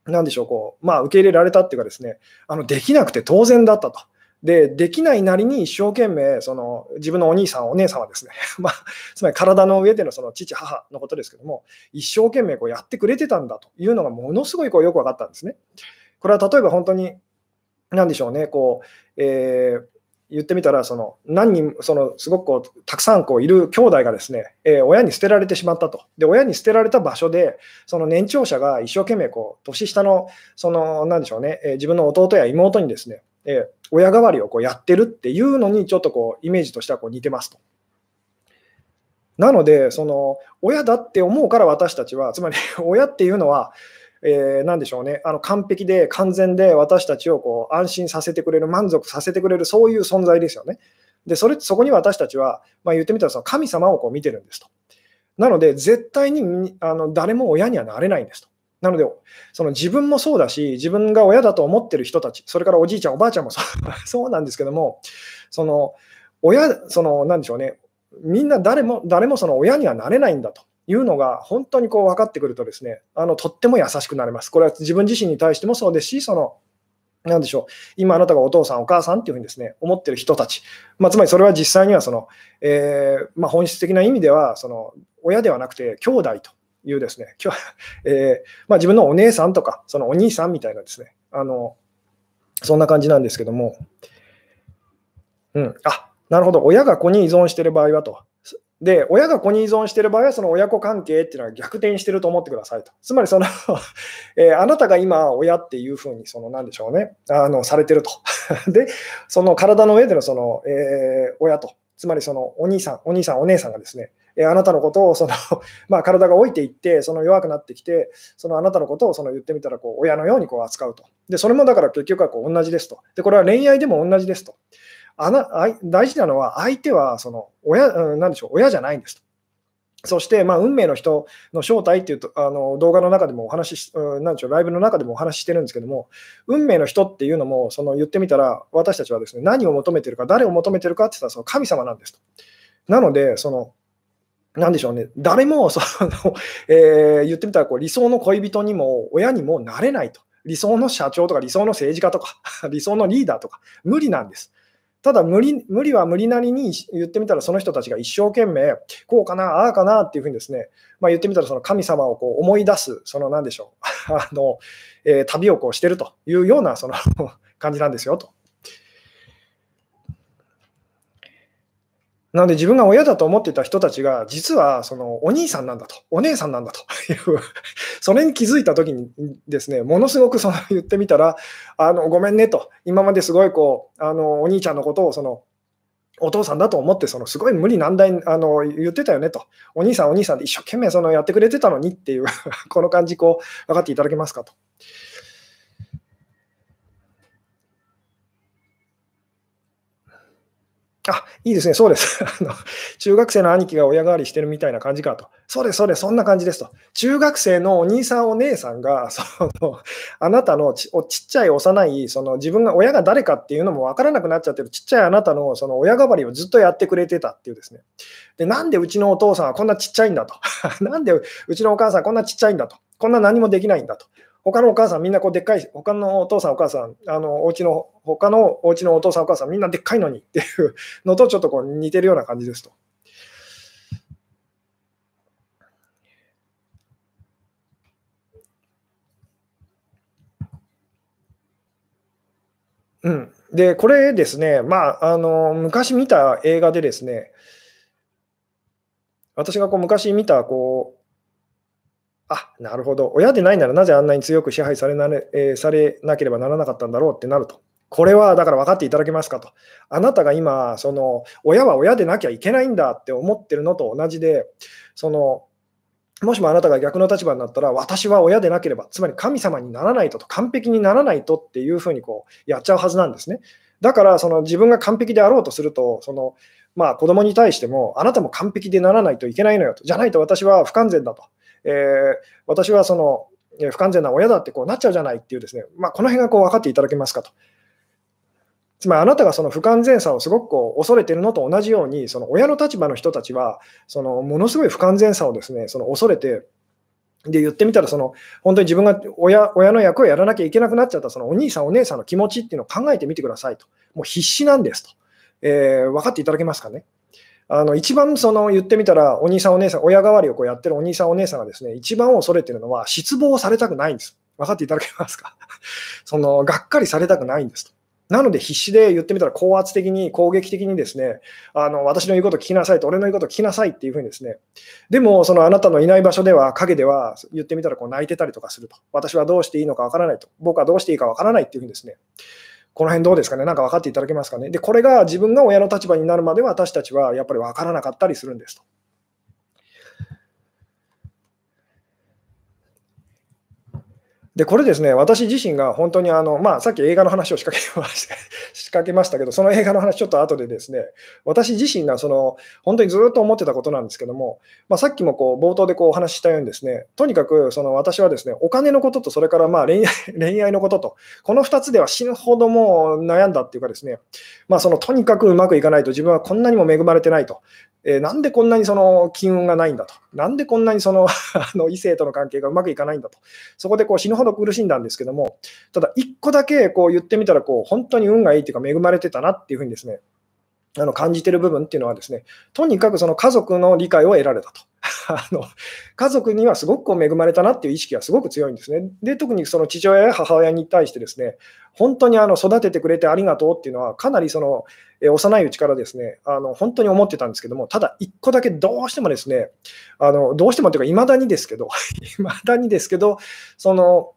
Speaker 1: なんでしょう、こう、まあ、受け入れられたっていうかですね、あの、できなくて当然だったと。で、できないなりに一生懸命、その、自分のお兄さん、お姉さんはですね、まあ、つまり体の上でのその父、母のことですけども、一生懸命こうやってくれてたんだというのがものすごいこうよく分かったんですね。これは例えば本当に、なんでしょうね、こう、えー、言ってみたら、その何人、そのすごくこうたくさんこういる兄弟がですね、えー、親に捨てられてしまったと。で、親に捨てられた場所で、その年長者が一生懸命こう、年下の、その、なんでしょうね、えー、自分の弟や妹にですね、えー、親代わりをこうやってるっていうのに、ちょっとこう、イメージとしてはこう似てますと。なので、その親だって思うから私たちは、つまり親っていうのは、えー、なんでしょうね、あの完璧で完全で私たちをこう安心させてくれる、満足させてくれる、そういう存在ですよね。で、それそこに私たちは、まあ、言ってみたらその神様をこう見てるんですと。なので、絶対にあの誰も親にはなれないんですと。なので、その自分もそうだし、自分が親だと思ってる人たち、それからおじいちゃん、おばあちゃんもそう なんですけども、その親、そのなんでしょうね、みんな誰も誰もその親にはなれないんだと。いうのが本当にこう分かってくるとですね、あのとっても優しくなれます。これは自分自身に対してもそうですし、そのなでしょう、今あなたがお父さん、お母さんっていうふうにですね、思ってる人たち、まあ、つまりそれは実際にはその、えー、まあ、本質的な意味では、その親ではなくて兄弟というですね、えー、まあ、自分のお姉さんとか、そのお兄さんみたいなですね、あのそんな感じなんですけども、うん、あなるほど、親が子に依存している場合はと、で、親が子に依存している場合は、その親子関係っていうのは逆転してると思ってくださいと。つまりその えー、あなたが今、親っていうふうに、その、なんでしょうね、あの、されてると。で、その体の上での、その、えー、親と、つまりその、お兄さん、お兄さん、お姉さんがですね、えー、あなたのことを、その、まあ、体が老いていって、その弱くなってきて、そのあなたのことを、その言ってみたら、こう、親のようにこう扱うと。で、それもだから結局はこう同じですと。で、これは恋愛でも同じですと。あな大事なのは、相手はその親、なんでしょう、親じゃないんですと。そして、まあ、運命の人の正体っていうとあの動画の中でもお話し、なんでしょう、ライブの中でもお話ししてるんですけども、運命の人っていうのも、その言ってみたら、私たちはですね、何を求めてるか、誰を求めてるかって言ったら、その神様なんですと。なので、その、なんでしょうね、誰もその、えー、言ってみたらこう理想の恋人にも親にもなれないと。理想の社長とか理想の政治家とか 理想のリーダーとか無理なんです。ただ無理、無理は無理なりに言ってみたら、その人たちが一生懸命、こうかな、ああかなっていうふうにですね、まあ、言ってみたら、その神様をこう思い出す、その何でしょう、あのえー、旅をこうしてるというようなその 感じなんですよと。なので自分が親だと思ってた人たちが、実はそのお兄さんなんだと、お姉さんなんだと。いう、それに気づいたときにですね、ものすごくその言ってみたら、あのごめんねと、今まですごいこうあのお兄ちゃんのことをそのお父さんだと思って、そのすごい無理難題あの言ってたよねと、お兄さん、お兄さんで一生懸命そのやってくれてたのにっていう この感じ、こう分かっていただけますかと。あ、いいですね、そうです。あの中学生の兄貴が親代わりしてるみたいな感じかと。そうです、そうです、そんな感じですと。中学生のお兄さん、お姉さんが、そのあなたのちちっちゃい幼い、その自分が親が誰かっていうのも分からなくなっちゃってるちっちゃいあなたのその親代わりをずっとやってくれてたっていうですね。で、なんでうちのお父さんはこんなちっちゃいんだと。なんでうちのお母さんこんなちっちゃいんだと。こんな何もできないんだと。他のお母さんみんなこうでっかい、他のお父さんお母さん、あのお家の、他のお家のお父さんお母さんみんなでっかいのにっていうのとちょっとこう似てるような感じですと。うん、で、これですね、まあ、あの昔見た映画でですね、私がこう昔見たこうあなるほど、親でないならなぜあんなに強く支配されな,、えー、されなければならなかったんだろうってなると。これはだから分かっていただけますかと。あなたが今、その親は親でなきゃいけないんだって思ってるのと同じで、そのもしもあなたが逆の立場になったら、私は親でなければ、つまり神様にならないとと、完璧にならないとっていうふうにこうやっちゃうはずなんですね。だからその自分が完璧であろうとすると、そのまあ、子供に対しても、あなたも完璧でならないといけないのよと。じゃないと私は不完全だと。えー、私はその不完全な親だってこうなっちゃうじゃないっていうですね、まあ、この辺がこう分かっていただけますかと。つまりあなたがその不完全さをすごくこう恐れているのと同じように、その親の立場の人たちは、そのものすごい不完全さをですねその恐れて、で言ってみたらその、本当に自分が親親の役をやらなきゃいけなくなっちゃったそのお兄さん、お姉さんの気持ちっていうのを考えてみてくださいと。もう必死なんですと。えー、分かっていただけますかね。あの一番その言ってみたら、お兄さん、お姉さん、親代わりをこうやってるお兄さん、お姉さんがですね、一番恐れてるのは、失望されたくないんです。分かっていただけますか？その、がっかりされたくないんですと。なので必死で言ってみたら高圧的に攻撃的にですね、あの私の言うこと聞きなさいと、俺の言うこと聞きなさいっていうふうにですね、でもそのあなたのいない場所では、陰では言ってみたらこう泣いてたりとかすると、私はどうしていいのかわからないと、僕はどうしていいかわからないっていうふうにですね、この辺どうですかね、なんか分かっていただけますかね？で、これが自分が親の立場になるまでは私たちはやっぱり分からなかったりするんですと。で、これですね、私自身が本当にあの、まあ、さっき映画の話を仕掛けました 仕掛けましたけど、その映画の話、ちょっと後でですね、私自身がその本当にずっと思ってたことなんですけども、まあ、さっきもこう冒頭でこうお話ししたようにですね、とにかくその私はですね、お金のことと、それからまあ恋愛 恋愛のことと、この2つでは死ぬほどもう悩んだっていうかですね、まあ、そのとにかくうまくいかないと、自分はこんなにも恵まれてないと。えー、なんでこんなにその金運がないんだと、なんでこんなにその あの異性との関係がうまくいかないんだと、そこでこう死ぬほど苦しんだんですけども、ただ1個だけこう言ってみたらこう、本当に運がいいというか、恵まれてたなっていうふうにですね、あの感じてる部分っていうのはですね、とにかくその家族の理解を得られたと。あの家族にはすごく恵まれたなっていう意識がすごく強いんですね。で、特にその父親や母親に対してですね、本当にあの育ててくれてありがとうっていうのは、かなりその幼いうちからですね、あの本当に思ってたんですけども、ただ一個だけどうしてもですね、あのどうしてもというか、いまだにですけど、いまだにですけど、その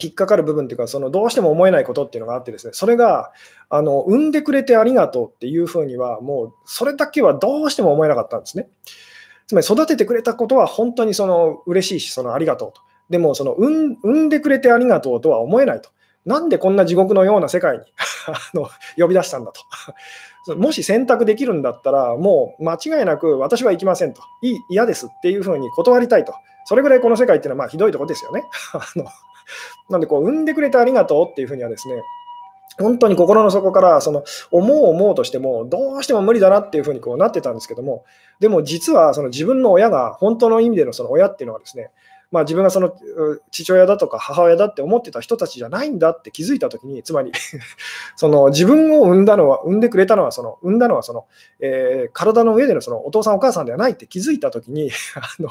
Speaker 1: 引っかかる部分っていうか、そのどうしても思えないことっていうのがあってですね、それが、あの産んでくれてありがとうっていうふうには、もうそれだけはどうしても思えなかったんですね。つまり育ててくれたことは本当にその嬉しいし、そのありがとうと。でも、その産んでくれてありがとうとは思えないと。なんでこんな地獄のような世界に あの呼び出したんだと。もし選択できるんだったら、もう間違いなく私は行きませんと。いい嫌ですっていうふうに断りたいと。それぐらいこの世界っていうのはまあひどいとこですよね。あのなんでこう、産んでくれてありがとうっていうふうにはですね、本当に心の底からその思う思うとしてもどうしても無理だなっていうふうにこうなってたんですけどもでも実はその自分の親が本当の意味でのその親っていうのはですねまあ、自分がその父親だとか母親だって思ってた人たちじゃないんだって気づいたときに、つまり その自分を産んだのは、産んでくれたのは、その産んだのはその、えー、体の上でのそのお父さんお母さんではないって気づいたときに、あの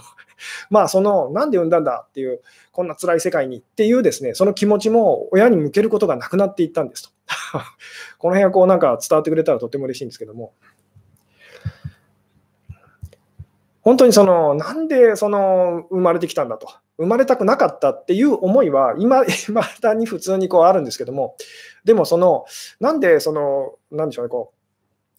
Speaker 1: まあ、その、なんで産んだんだっていう、こんな辛い世界にっていうですね、その気持ちも親に向けることがなくなっていったんですと。この辺はこうなんか伝わってくれたらとっても嬉しいんですけども。本当にその、なんでその生まれてきたんだと、生まれたくなかったっていう思いは、今、いまだに普通にこうあるんですけども、でもその、なんでその、なんでしょうね、こ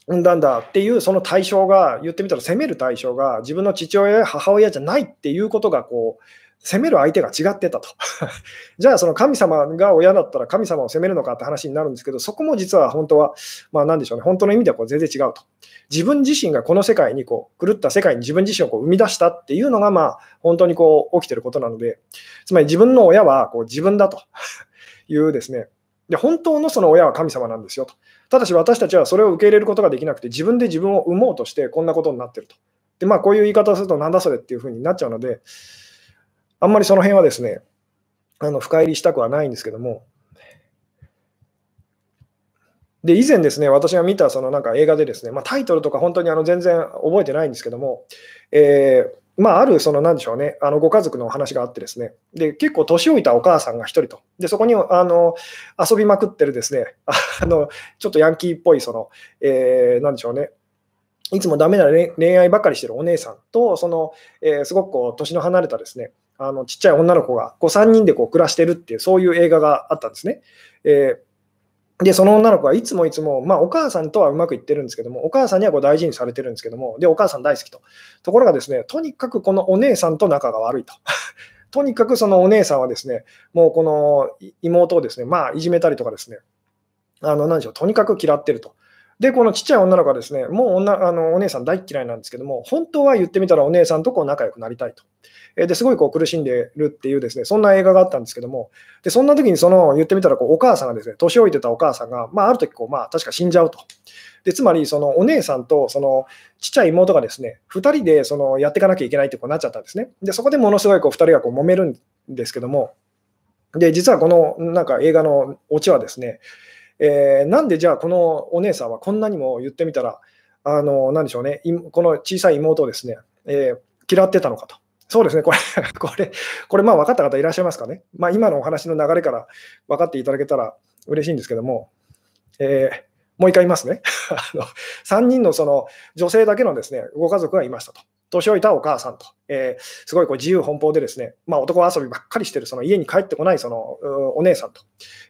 Speaker 1: う、産んだんだっていうその対象が、言ってみたら責める対象が自分の父親や母親じゃないっていうことがこう責める相手が違ってたと。じゃあ、その神様が親だったら神様を責めるのかって話になるんですけど、そこも実は本当は、まあなんでしょうね、本当の意味ではこう全然違うと。自分自身がこの世界にこう狂った世界に自分自身をこう生み出したっていうのが、まあ本当にこう起きてることなので、つまり自分の親はこう自分だと いうですね、で本当のその親は神様なんですよと。ただし私たちはそれを受け入れることができなくて、自分で自分を産もうとしてこんなことになってると。で、まあこういう言い方をするとなんだそれっていうふうになっちゃうので、あんまりその辺はですね、あの深入りしたくはないんですけども、で、以前ですね、私が見たそのなんか映画でですね、まあ、タイトルとか本当にあの全然覚えてないんですけども、えー、まあ、あるそのなんでしょうね、あのご家族のお話があってですね、で結構年老いたお母さんが1人と、でそこにあの遊びまくってるですね、あのちょっとヤンキーっぽいその、えー、なんでしょうね、いつもダメな恋愛ばっかりしてるお姉さんと、その、えー、すごくこう年の離れたですね、あのちっちゃい女の子がこう3人でこう暮らしてるっていう、そういう映画があったんですね。えー、で、その女の子はいつもいつも、まあ、お母さんとはうまくいってるんですけども、お母さんにはこう大事にされてるんですけども、で、お母さん大好きと。ところがですね、とにかくこのお姉さんと仲が悪いと。とにかくそのお姉さんはですね、もうこの妹をですね、まあ、いじめたりとかですね、あの、何でしょう、とにかく嫌ってると。で、このちっちゃい女の子はですね、もう女あのお姉さん大嫌いなんですけども、本当は言ってみたらお姉さんとこう仲良くなりたいと。ですごいこう苦しんでるっていうですね、そんな映画があったんですけども、でそんな時にその言ってみたらこうお母さんがですね、年老いてたお母さんが、まあ、ある時こう、まあ、確か死んじゃうと。でつまり、そのお姉さんとそのちっちゃい妹がですね、2人でそのやっていかなきゃいけないってこうなっちゃったんですね。で、そこでものすごいこう2人がこう揉めるんですけども、で、実はこのなんか映画のオチはですね、えー、なんでじゃあこのお姉さんはこんなにも言ってみたら、あの、なんでしょうね、この小さい妹をですね、えー、嫌ってたのかと。そうですね、これ、これ、これまあ分かった方いらっしゃいますかね。まあ、今のお話の流れから分かっていただけたら嬉しいんですけども、えー、もう一回言いますね。あの3人のその女性だけのですねご家族がいましたと。年老いたお母さんと、えー、すごいこう自由奔放でですね、まあ、男遊びばっかりしてる、その家に帰ってこないそのお姉さんと、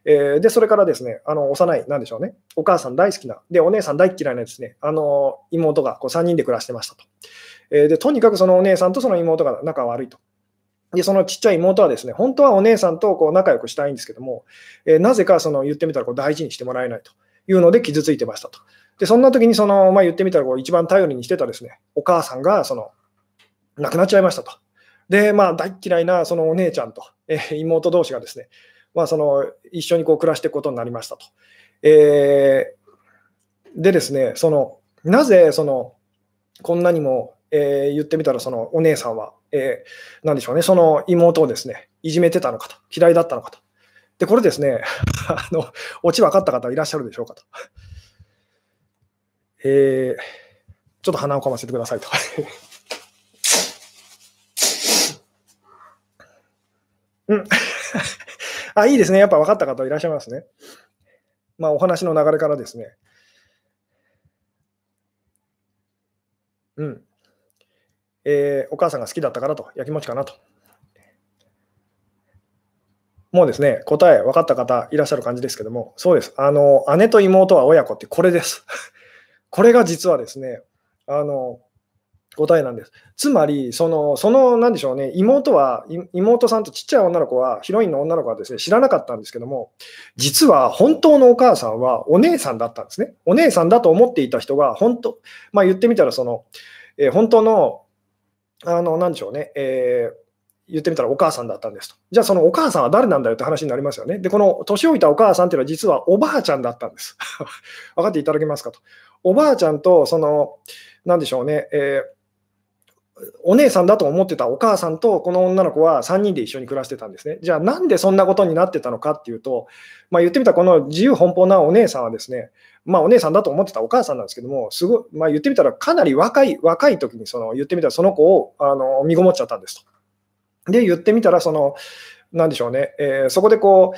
Speaker 1: えー、で、それからですね、あの幼い、なんでしょうね、お母さん大好きな、で、お姉さん大嫌いなですね、あの妹がこう3人で暮らしてましたと。えー、で、とにかくそのお姉さんとその妹が仲悪いと。で、そのちっちゃい妹はですね、本当はお姉さんとこう仲良くしたいんですけども、え、なぜかその言ってみたらこう大事にしてもらえないというので傷ついてましたと。で、そんな時にその、まあ、言ってみたらこう一番頼りにしてたですね、お母さんがその亡くなっちゃいましたと。で、まあ、大嫌いなそのお姉ちゃんと、えー、妹同士がですね、まあ、その一緒にこう暮らしていくことになりましたと。えー、でですね、そのなぜそのこんなにも、えー、言ってみたらそのお姉さんは、えー、なんでしょうね、その妹をですね、いじめてたのかと、嫌いだったのかと。で、これですね、あの、オチ分かった方いらっしゃるでしょうかと。えー、ちょっと鼻をかませてくださいと。うん。あ、いいですね。やっぱ分かった方いらっしゃいますね。まあ、お話の流れからですね。うん。えー、お母さんが好きだったからと、やきもちかなと。もうですね、答え分かった方いらっしゃる感じですけども、そうです。あの、姉と妹は親子ってこれです。これが実はですね、あの、答えなんです。つまり、その、その、なんでしょうね、妹は、妹さんとちっちゃい女の子は、ヒロインの女の子はですね、知らなかったんですけども、実は本当のお母さんはお姉さんだったんですね。お姉さんだと思っていた人が、本当、まあ言ってみたら、その、えー、本当の、あの、なんでしょうね、えー言ってみたらお母さんだったんですと。じゃあそのお母さんは誰なんだよって話になりますよね。で、この年老いたお母さんっていうのは実はおばあちゃんだったんです。分かっていただけますかと。おばあちゃんと、その、なんでしょうね、えーお姉さんだと思ってたお母さんとこの女の子は3人で一緒に暮らしてたんですね。じゃあなんでそんなことになってたのかっていうと、まあ、言ってみたらこの自由奔放なお姉さんはですね、まあ、お姉さんだと思ってたお母さんなんですけども、すご、まあ、言ってみたらかなり若い若い時にその言ってみたらその子をあの身ごもっちゃったんですと。で、言ってみたらその、なんでしょうね、えー、そこでこ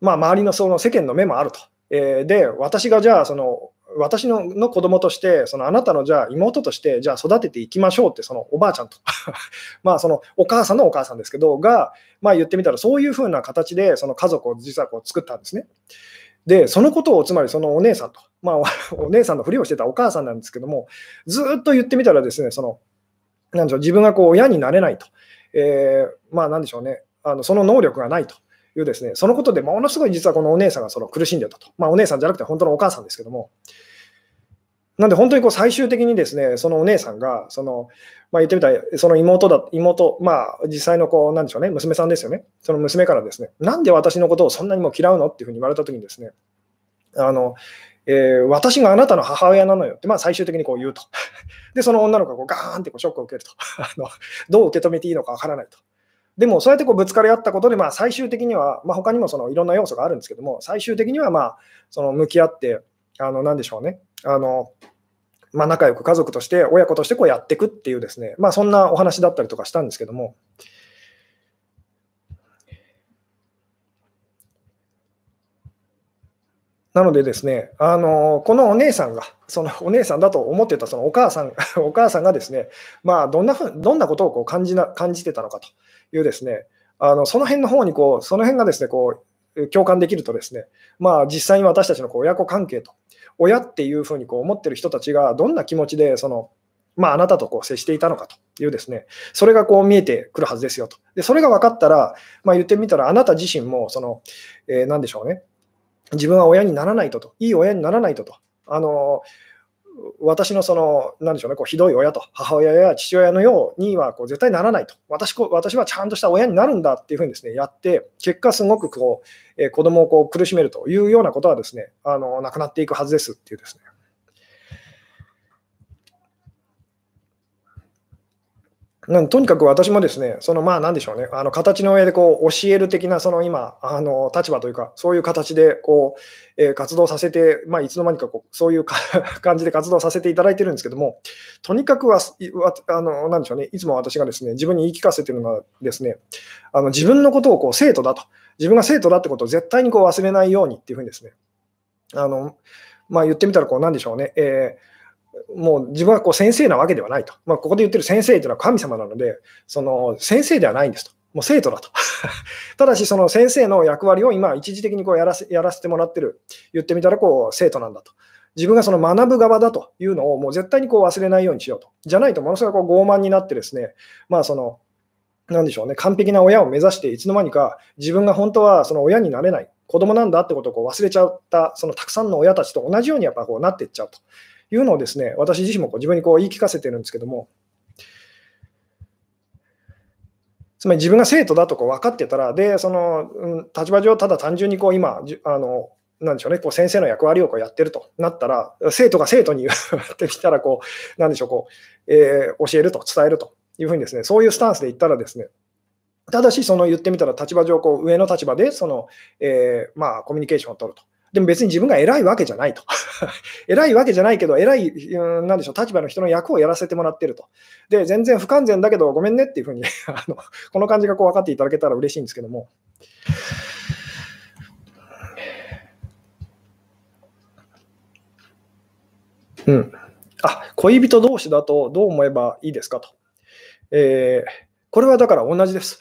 Speaker 1: う、まあ、周りのその世間の目もあると。えー、で、私がじゃあその私のの子供として、そのあなたのじゃあ妹として、じゃあ育てていきましょうって、そのおばあちゃんと、まあそのお母さんのお母さんですけど、が、まあ言ってみたら、そういうふうな形で、その家族を実はこう作ったんですね。で、そのことをつまりそのお姉さんと、まあ、お姉さんのふりをしてたお母さんなんですけども、ずっと言ってみたらですね、その、なんでしょう、自分がこう親になれないと、えー、まあなんでしょうね、あのその能力がないと。いうですね、そのことでものすごい実はこのお姉さんがその苦しんでたと。まあ、お姉さんじゃなくて本当のお母さんですけども。なんで本当にこう最終的にですね、そのお姉さんが、その、まあ、言ってみたら、その妹だ、妹、まあ実際のこう、なんでしょうね、娘さんですよね。その娘からですね、なんで私のことをそんなにも嫌うのっていうふうに言われたときにですね、あの、えー、私があなたの母親なのよって、まあ、最終的にこう言うと。で、その女の子がこうガーンってこうショックを受けるとあの。どう受け止めていいのかわからないと。でも、そうやってこうぶつかり合ったことで、まあ、最終的には、まあ、他にもそのいろんな要素があるんですけども、最終的には、まあ、その向き合って、あの、なんでしょうね。あの、まあ、仲良く家族として、親子としてこうやっていくっていうですね、まあ、そんなお話だったりとかしたんですけども、なのでですね、あのこのお姉さんが、そのお姉さんだと思ってたそのお母さん お母さんがですね、まあ、どんなふどんなことをこう感じな感じてたのかというですね、あのその辺の方にこう、その辺がですね、こう共感できるとですね、まあ、実際に私たちのこう親子関係と、親っていうふうにこう思ってる人たちがどんな気持ちでその、まあ、あなたとこう接していたのかというですね、それがこう見えてくるはずですよと。でそれが分かったら、まあ、言ってみたら、あなた自身もその、えー、何でしょうね、自分は親にならないとと、いい親にならないとと、あの私のその、なんでしょうね、こうひどい親と、母親や父親のようにはこう絶対ならないと私こ、私はちゃんとした親になるんだっていうふうにですね、やって、結果、すごくこう、えー、子供をこう苦しめるというようなことはですね、あのなくなっていくはずですっていうですね。なんとにかく私もですね、そのまあなんでしょうね、あの形の上でこう教える的なその今、あの立場というか、そういう形でこう、えー、活動させて、まあ、いつの間にかこうそういう 感じで活動させていただいてるんですけども、とにかくは、あのなんでしょうね、いつも私がですね自分に言い聞かせてるのはですね、あの自分のことをこう生徒だと、自分が生徒だってことを絶対にこう忘れないようにっていうふうにですね、あのまあ、言ってみたらこう、なんでしょうね。えーもう自分はこう先生なわけではないと。まあ、ここで言ってる先生というのは神様なので、その先生ではないんですと。もう生徒だと。ただし、その先生の役割を今、一時的にこうやらせやらせてもらってる。言ってみたらこう生徒なんだと。自分がその学ぶ側だというのをもう絶対にこう忘れないようにしようと。じゃないと、ものすごくこう傲慢になってですね、まあその、なんでしょうね、完璧な親を目指して、いつの間にか自分が本当はその親になれない、子供なんだってことをこう忘れちゃった、そのたくさんの親たちと同じようにやっぱこうなっていっちゃうと。いうのをですね、私自身もこう自分にこう言い聞かせてるんですけども、つまり自分が生徒だとこう分かってたら、で、その、うん、立場上、ただ単純にこう今、あの、なんでしょうね、こう先生の役割をこうやってるとなったら、生徒が生徒に言ってきたら、こう、なんでしょう、こう、えー、教えると、伝えるというふうにですね、そういうスタンスで言ったらですね、ただし、その言ってみたら、立場上、こう上の立場でその、えーまあ、コミュニケーションを取ると。でも別に自分が偉いわけじゃないと。偉いわけじゃないけど、偉い、なんでしょう、立場の人の役をやらせてもらってると。で、全然不完全だけど、ごめんねっていうふうに あの、この感じがこう分かっていただけたら嬉しいんですけども。うん。あ、恋人同士だとどう思えばいいですかと。えー、これはだから同じです。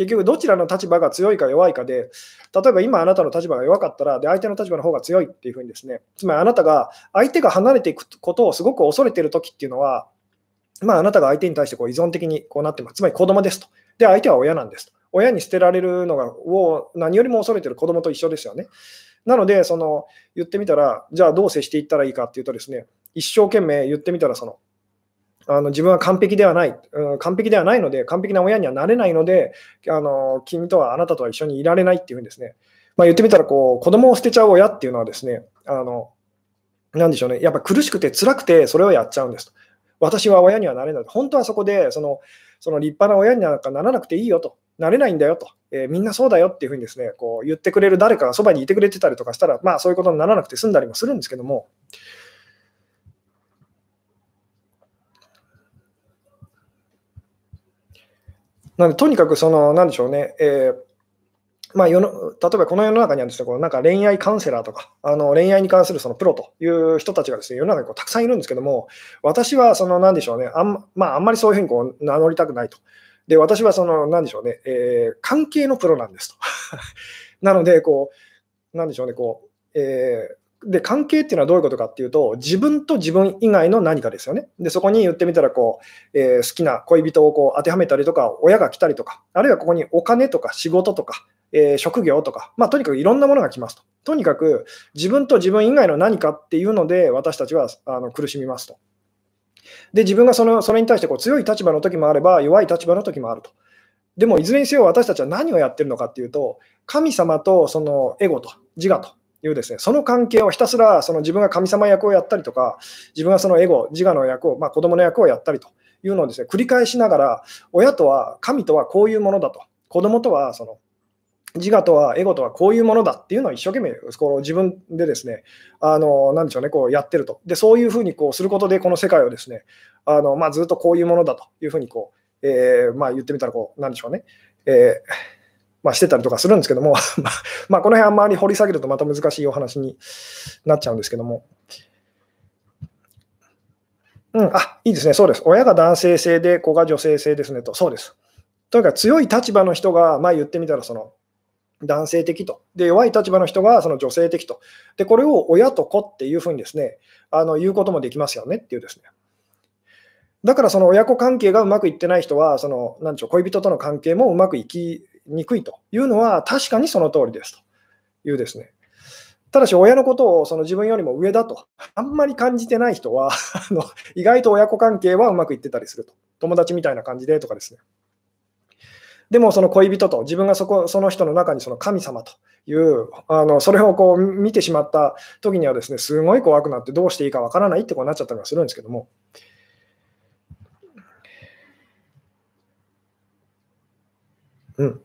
Speaker 1: 結局、どちらの立場が強いか弱いかで、例えば今あなたの立場が弱かったら、で相手の立場の方が強いっていうふうにですね、つまりあなたが相手が離れていくことをすごく恐れているときっていうのは、まあ、あなたが相手に対してこう依存的にこうなってます。つまり子供ですと。で、相手は親なんですと。親に捨てられるのがを何よりも恐れてる子供と一緒ですよね。なので、その言ってみたら、じゃあどう接していったらいいかっていうとですね、一生懸命言ってみたら、そのあの自分は完璧ではない、うん、完璧ではないので、完璧な親にはなれないので、あの君とはあなたとは一緒にいられないっていうふうにですね、まあ、言ってみたらこう、子供を捨てちゃう親っていうのはですね、あのなんでしょうね、やっぱ苦しくて辛くてそれをやっちゃうんです。と。私は親にはなれない。本当はそこでそのその立派な親になんかならなくていいよと、なれないんだよと、えー、みんなそうだよっていうふうにですね、こう言ってくれる誰かがそばにいてくれてたりとかしたら、まあそういうことにならなくて済んだりもするんですけども、なので、とにかくその、なんでしょうね、えーまあ、世の例えばこの世の中にはですね、このなんか恋愛カウンセラーとか、あの恋愛に関するそのプロという人たちがですね、世の中にこうたくさんいるんですけども、私はその、なんでしょうね、あん,、まあ、あんまりそういうふうにこう名乗りたくないと。で、私はその、なんでしょうね、えー、関係のプロなんですと。なので、こう、なんでしょうね、こう、えー、で、関係っていうのはどういうことかっていうと、自分と自分以外の何かですよね。で、そこに言ってみたら、こう、えー、好きな恋人をこう当てはめたりとか、親が来たりとか、あるいはここにお金とか仕事とか、えー、職業とか、まあ、とにかくいろんなものが来ますと。とにかく、自分と自分以外の何かっていうので、私たちはあの苦しみますと。で、自分がそのそれに対してこう強い立場の時もあれば、弱い立場の時もあると。でも、いずれにせよ私たちは何をやってるのかっていうと、神様とそのエゴと自我というですね、その関係をひたすらその自分が神様役をやったりとか、自分がそのエゴ、自我の役を、まあ、子供の役をやったりというのをですね、繰り返しながら、親とは、神とはこういうものだと、子供とはその自我とはエゴとはこういうものだっていうのを一生懸命こう自分でですね、あのなんでしょうね、こうやってると。で、そういうふうにこうすることで、この世界をですね、あのまあ、ずっとこういうものだというふうにこう、えー、まあ、言ってみたらこう、なんでしょうね、えーまあ、してたりとかするんですけども まあ、この辺あんまり掘り下げるとまた難しいお話になっちゃうんですけども。うん、あ、いいですね、そうです。親が男性性で、子が女性性ですねと、そうです。とにかく強い立場の人が、まあ言ってみたら、その、男性的と。で、弱い立場の人がその女性的と。で、これを親と子っていうふうにですね、あの言うこともできますよねっていうですね。だからその親子関係がうまくいってない人は、その、なんでしょう、恋人との関係もうまくいきにくいというのは確かにその通りですというですね。ただし、親のことをその自分よりも上だと、あんまり感じてない人は あの、意外と親子関係はうまくいってたりすると。友達みたいな感じでとかですね。でも、その恋人と、自分がそこその人の中にその神様という、あのそれをこう見てしまった時にはですね、すごい怖くなって、どうしていいかわからないってこうなっちゃったりはするんですけども。うん。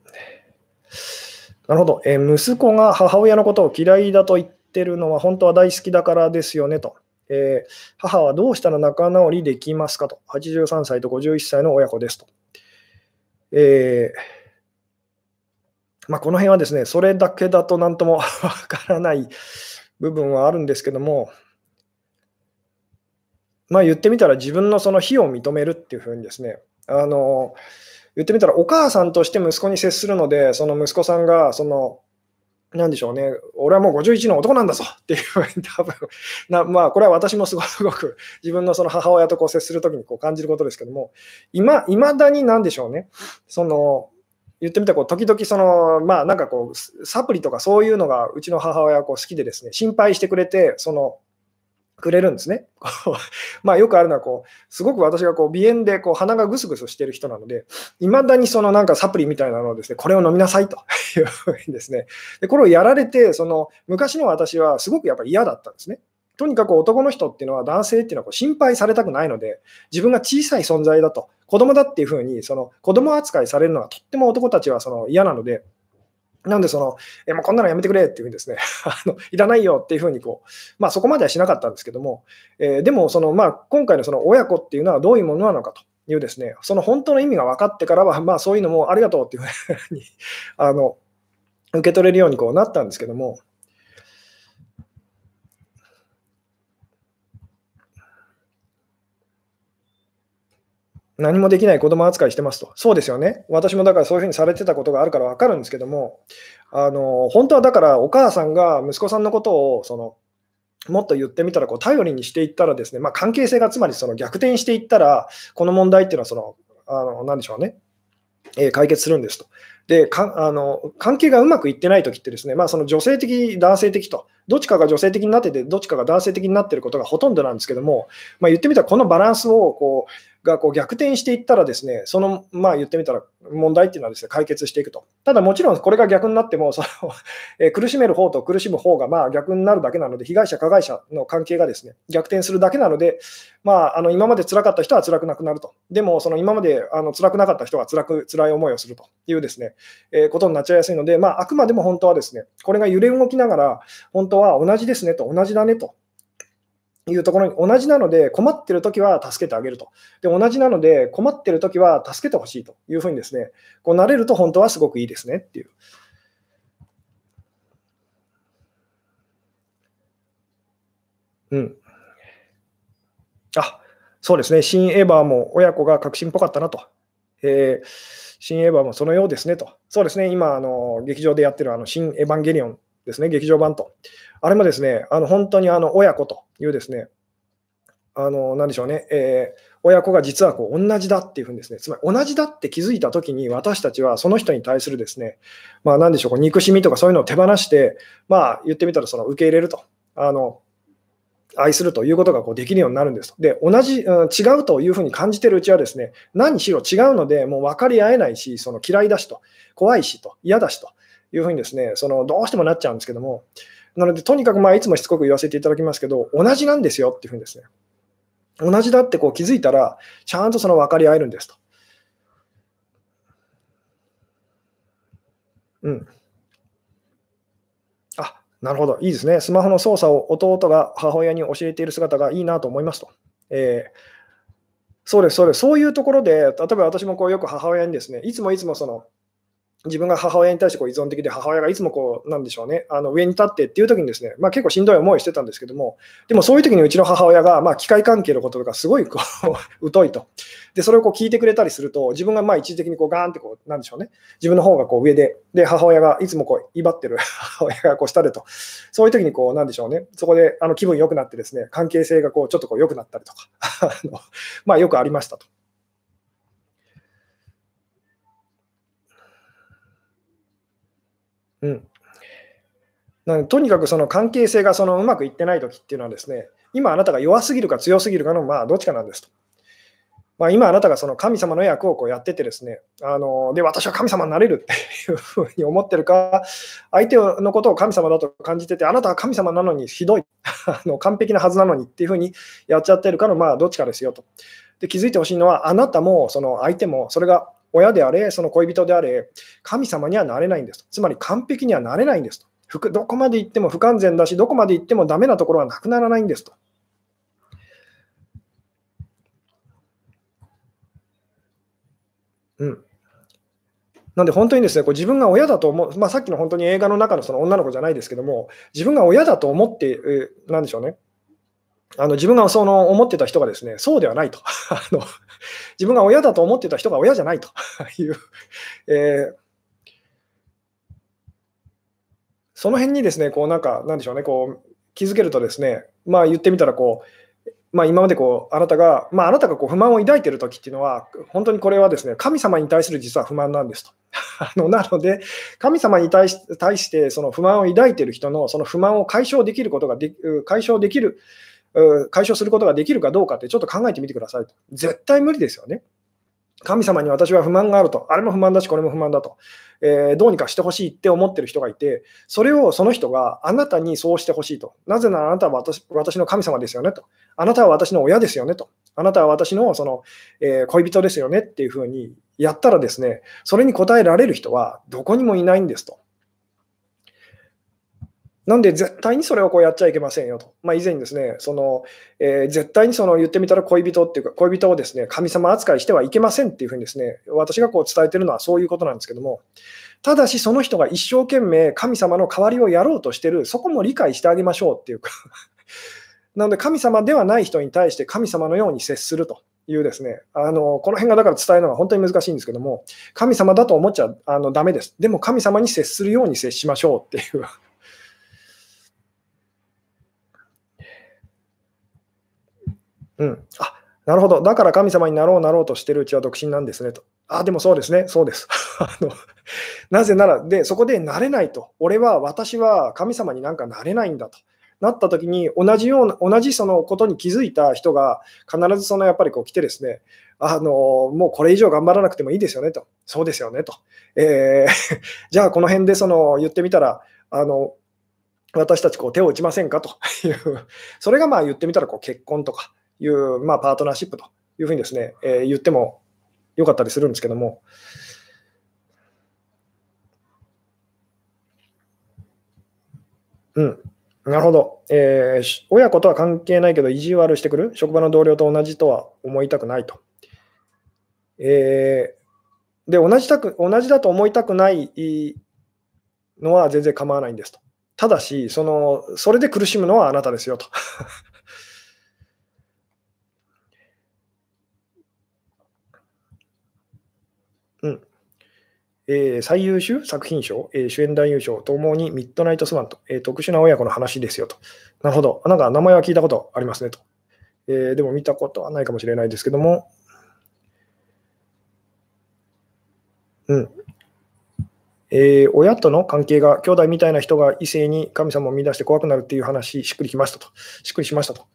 Speaker 1: なるほど、えー、息子が母親のことを嫌いだと言ってるのは本当は大好きだからですよねと。えー、母はどうしたら仲直りできますかと。83歳と51歳の親子ですと。えーまあ、この辺はですね、それだけだと何ともわからない部分はあるんですけども、まあ、言ってみたら自分のその非を認めるっていうふうにですね、あの言ってみたらお母さんとして息子に接するので、その息子さんがそのなんでしょうね、俺はもう51の男なんだぞっていう多分 な、まあ、これは私もすごく自分のその母親とこう接するときにこう感じることですけども、いまだになんでしょうね、その言ってみたらこう、時々その、まあなんかこう、サプリとかそういうのがうちの母親はこう好きでですね、心配してくれて、その、くれるんですね。まあよくあるのはこう、すごく私がこう鼻炎でこう鼻がぐすぐすしてる人なので、いまだにそのなんかサプリみたいなのをですね、これを飲みなさいと いうふうにですね、でこれをやられて、その昔の私はすごくやっぱり嫌だったんですね。とにかく男の人っていうのは男性っていうのはこう心配されたくないので、自分が小さい存在だと、子供だっていうふうに、その子供扱いされるのがとっても男たちはその嫌なので、なんでその、えもうこんなのやめてくれっていうふうにですね、あのいらないよっていうふうにこう、まあ、そこまではしなかったんですけども、えー、でもその、まあ、今回のその親子っていうのはどういうものなのかというですね、その本当の意味が分かってからは、まあ、そういうのもありがとうっていうふうにあの受け取れるようにこうなったんですけども、何もできない子供扱いしてますと。そうですよね。私もだからそういうふうにされてたことがあるから分かるんですけども、あの本当はだからお母さんが息子さんのことをそのもっと言ってみたらこう頼りにしていったらですね、まあ、関係性がつまりその逆転していったら、この問題っていうのはその、あの何でしょうね、えー、解決するんですと。でかあの関係がうまくいってないときってですね、まあ、その女性的、男性的と、どっちかが女性的になってて、どっちかが男性的になってることがほとんどなんですけども、まあ、言ってみたらこのバランスをこうがこう逆転していったらですね、その、まあ言ってみたら問題っていうのはですね、解決していくと。ただもちろんこれが逆になっても、その え苦しめる方と苦しむ方がまあ逆になるだけなので、被害者、加害者の関係がですね、逆転するだけなので、まあ、あの今まで辛かった人は辛くなくなると。でも、その今まであの辛くなかった人は辛く辛い思いをするというですね、えー、ことになっちゃいやすいので、まあ、あくまでも本当はですね、これが揺れ動きながら、本当は同じですねと、同じだねというところに同じなので困ってるときは助けてあげると。で、同じなので困ってるときは助けてほしいというふうにですね、こうなれると本当はすごくいいですねっていう。うん。あ、そうですね。新エヴァも親子が確信っぽかったなと。えー、新エヴァもそのようですねと。そうですね。今、あの劇場でやってるあの新エヴァンゲリオンですね、劇場版と。あれもですね、あの本当にあの親子というですね、あの、なでしょうね、えー、親子が実はこう同じだっていうふうにですね、つまり同じだって気づいたときに、私たちはその人に対するですね、まあ、なでしょう、憎しみとかそういうのを手放して、まあ、言ってみたらその受け入れると、あの愛するということがこうできるようになるんです。で、同じ、うん、違うというふうに感じてるうちはですね、何しろ違うので、もう分かり合えないし、その嫌いだしと、怖いしと、嫌だしというふうにですね、そのどうしてもなっちゃうんですけども、なので、とにかくまあいつもしつこく言わせていただきますけど、同じなんですよっていうふうにですね、同じだってこう気づいたら、ちゃんとその分かり合えるんですと。うん。あ、なるほど、いいですね。スマホの操作を弟が母親に教えている姿がいいなと思いますと。えー、そうです、そうです。そういうところで、例えば私もこうよく母親にですね、いつもいつもその、自分が母親に対してこう依存的で、母親がいつもこう、なんでしょうね、あの上に立ってっていう時にですね、まあ、結構しんどい思いしてたんですけども、でもそういう時にうちの母親が、まあ、機械関係のこととかすごいこう 疎いと。で、それをこう聞いてくれたりすると、自分がまあ一時的にこうガーンってこう、なんでしょうね、自分の方がこう上で、で、母親がいつもこう威張ってる 母親がこう下でと、そういう時にこう、なんでしょうね、そこであの気分良くなってですね、関係性がこうちょっとこう良くなったりとか まあよくありましたと。うん。なとにかくその関係性がそのうまくいってないときっていうのはですね、今あなたが弱すぎるか強すぎるかのまあどっちかなんですと。まあ、今あなたがその神様の役をこうやっててですね、あので私は神様になれるっていうふうに思ってるか、相手のことを神様だと感じてて、あなたは神様なのにひどい、あの完璧なはずなのにっていうふうにやっちゃってるかのまあどっちかですよと。で気づいてほしいのは、あなたもその相手もそれが親であれ、その恋人であれ、神様にはなれないんですと。つまり完璧にはなれないんですと。どこまで行っても不完全だし、どこまで行ってもダメなところはなくならないんですと。うん。なんで本当にですね、こう自分が親だと思う、まあ、さっきの本当に映画の中のその女の子じゃないですけども、自分が親だと思って、えなんでしょうね、あの自分がその思ってた人がですね、そうではないと あの。自分が親だと思ってた人が親じゃないと いう、えー、その辺にですね、こうなんか、なんでしょうね、こう気づけるとですね、まあ言ってみたらこう、まあ、今までこうあなたが、まあ、あなたがこう不満を抱いているときっていうのは、本当にこれはですね神様に対する実は不満なんですと。あのなので、神様に対し対してその不満を抱いている人のその不満を解消できることがで解消できる、解消することができるかどうかってちょっと考えてみてくださいと。絶対無理ですよね。神様に私は不満があると、あれも不満だし、これも不満だと。えー、どうにかしてほしいって思ってる人がいて、それをその人があなたにそうしてほしいと。なぜならあなたは私私の神様ですよねと。あなたは私の親ですよねと。あなたは私のその、えー、恋人ですよねっていうふうにやったらですね、それに応えられる人はどこにもいないんですと。なんで絶対にそれをこうやっちゃいけませんよと。まあ、以前にですね、そのえー、絶対にその言ってみたら恋人っていうか、恋人をですね神様扱いしてはいけませんっていうふうにですね、私がこう伝えてるのはそういうことなんですけども、ただしその人が一生懸命神様の代わりをやろうとしてる、そこも理解してあげましょうっていうか なので神様ではない人に対して神様のように接すると。いうですね、あのこの辺がだから伝えるのが本当に難しいんですけども、神様だと思っちゃあのダメです。でも神様に接するように接しましょうっていううん。あ、なるほど。だから神様になろうなろうとしてるうちは独身なんですねと。あ、でもそうですね。そうです。あのなぜなら、で、そこでなれないと。俺は、私は神様になんかなれないんだと。なった時に同じような、同じそのことに気づいた人が必ずそのやっぱりこう来てですね、あのもうこれ以上頑張らなくてもいいですよねと。そうですよねと。えー、じゃあこの辺でその言ってみたら、あの私たちこう手を打ちませんかという、それがまあ言ってみたらこう結婚とか、いう、まあ、パートナーシップというふうにですね、えー、言ってもよかったりするんですけども、うん、なるほど、えー。親子とは関係ないけど、意地悪してくる職場の同僚と同じとは思いたくないと。えー、で同じたく、同じだと思いたくないのは全然構わないんですと。ただし、そのそれで苦しむのはあなたですよと。うんえー、最優秀作品賞、えー、主演男優賞ともにミッドナイトスワンと、えー、特殊な親子の話ですよと。なるほど。なんか名前は聞いたことありますねと。えー、でも見たことはないかもしれないですけども、うん。えー、親との関係が兄弟みたいな人が異性に神様を見出して怖くなるっていう話、しっくりきましたと。しっくりしましたと。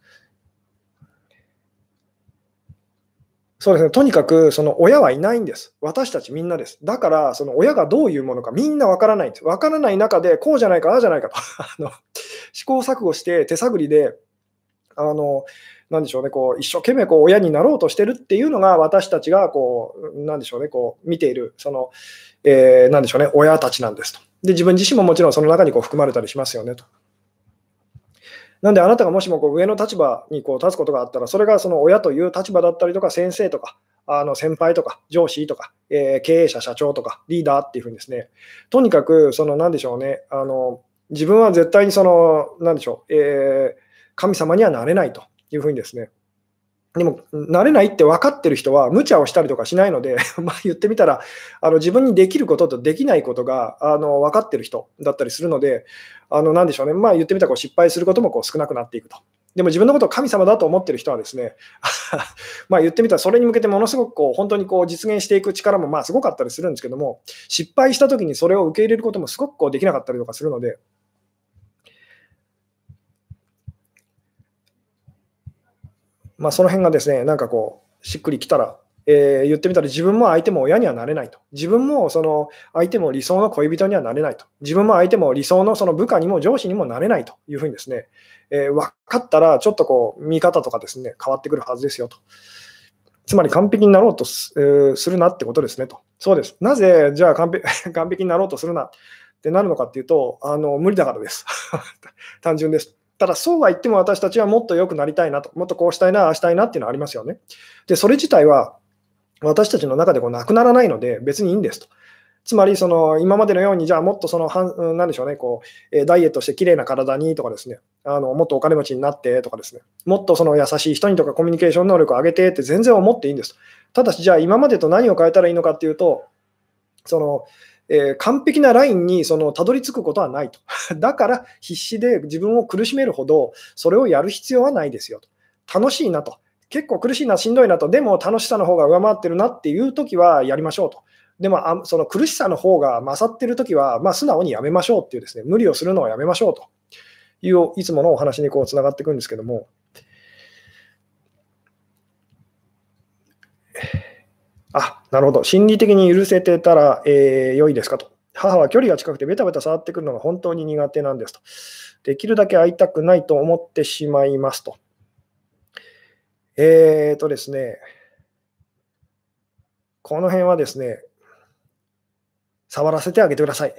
Speaker 1: そうですね、とにかくその親はいないんです。私たちみんなです。だから、その親がどういうものかみんなわからないんです。わからない中で、こうじゃないか、ああじゃないかと あの試行錯誤して手探りで、あのなんでしょうね、こう一生懸命こう親になろうとしてるっていうのが、私たちがこう、なんでしょうね、こう見ている、その、えー、なんでしょうね、親たちなんですと。で、自分自身ももちろんその中にこう含まれたりしますよねと。なんであなたがもしもこう上の立場にこう立つことがあったら、それがその親という立場だったりとか、先生とか、あの先輩とか上司とか、えー、経営者、社長とかリーダーっていうふうにですね、とにかく、その何でしょうね、あの自分は絶対にその、何でしょう、えー、神様にはなれないというふうにですね、でも、慣れないって分かってる人は、無茶をしたりとかしないので、ま言ってみたら、あの自分にできることとできないことがあの分かってる人だったりするので、あのなでしょうね、まあ言ってみたらこう失敗することもこう少なくなっていくと。でも自分のことを神様だと思ってる人はですね、まあ言ってみたらそれに向けてものすごくこう本当にこう実現していく力もまあすごかったりするんですけども、失敗した時にそれを受け入れることもすごくこうできなかったりとかするので、まあ、その辺がですね、なんかこう、しっくりきたら、えー、言ってみたら自分も相手も親にはなれないと。自分もその相手も理想の恋人にはなれないと。自分も相手も理想のその部下にも上司にもなれないというふうにですね、えー、分かったらちょっとこう見方とかですね、変わってくるはずですよと。つまり完璧になろうとす,、るなってことですねと。そうです。なぜ、じゃあ完璧 完璧になろうとするなってなるのかっていうと、あの無理だからです。単純です。ただ、そうは言っても私たちはもっと良くなりたいなと、もっとこうしたいな、ああしたいなっていうのはありますよね。で、それ自体は私たちの中でこうなくならないので、別にいいんですと。つまり、その今までのように、じゃあもっとその、なんでしょうね、こうダイエットして綺麗な体にとかですね、あのもっとお金持ちになってとかですね、もっとその優しい人にとかコミュニケーション能力を上げてって全然思っていいんです。ただし、じゃあ今までと何を変えたらいいのかっていうと、そのえー完璧なラインにそのたどり着くことはないと。だから必死で自分を苦しめるほど、それをやる必要はないですよと。楽しいなと。結構苦しいな、しんどいなと、でも楽しさの方が上回ってるなっていうときはやりましょうと。でも、あその苦しさの方が勝ってるときは、まあ、素直にやめましょうっていうですね、無理をするのはやめましょうという、いつものお話にこうつながっていくんですけども、あ、なるほど。心理的に許せてたら、えー良いですかと。母は距離が近くてベタベタ触ってくるのが本当に苦手なんですと。できるだけ会いたくないと思ってしまいますと。えーとですね、この辺はですね、触らせてあげてください。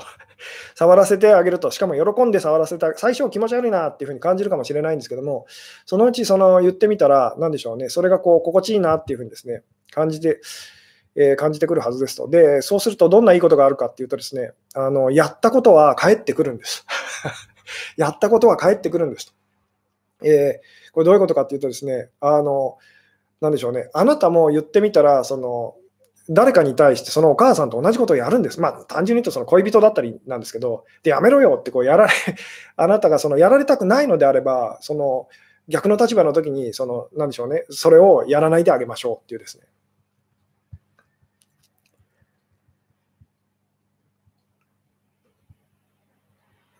Speaker 1: 触らせてあげると、しかも喜んで触らせてあげ最初気持ち悪いなっていうふうに感じるかもしれないんですけども、そのうちその言ってみたら、なんでしょうね、それがこう心地いいなっていうふうにですね、感じて、えー感じてくるはずですと。で、そうするとどんないいことがあるかっていうとですね、あのやったことは返ってくるんです。やったことは返ってくるんですと。えーこれどういうことかっていうとですね、あの、なんでしょうね、あなたも言ってみたら、その、誰かに対してそのお母さんと同じことをやるんです。まあ、単純に言うとその恋人だったりなんですけど、で、やめろよってこうやられ、あなたがそのやられたくないのであれば、その逆の立場の時に、その、なんでしょうね、それをやらないであげましょうっていうですね。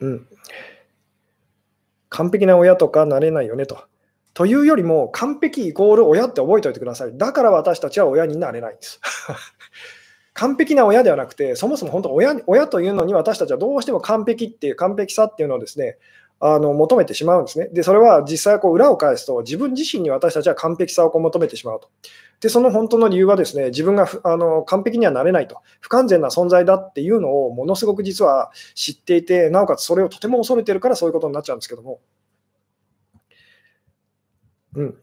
Speaker 1: うん。完璧な親とかなれないよねと。というよりも、完璧イコール親って覚えておいてください。だから私たちは親になれないんです。完璧な親ではなくて、そもそも本当親、親というのに私たちはどうしても完璧っていう、完璧さっていうのをですね、あの求めてしまうんですね。で、それは実際こう裏を返すと、自分自身に私たちは完璧さをこう求めてしまうと。で、その本当の理由はですね、自分があの完璧にはなれないと、不完全な存在だっていうのをものすごく実は知っていて、なおかつそれをとても恐れてるからそういうことになっちゃうんですけども。うん。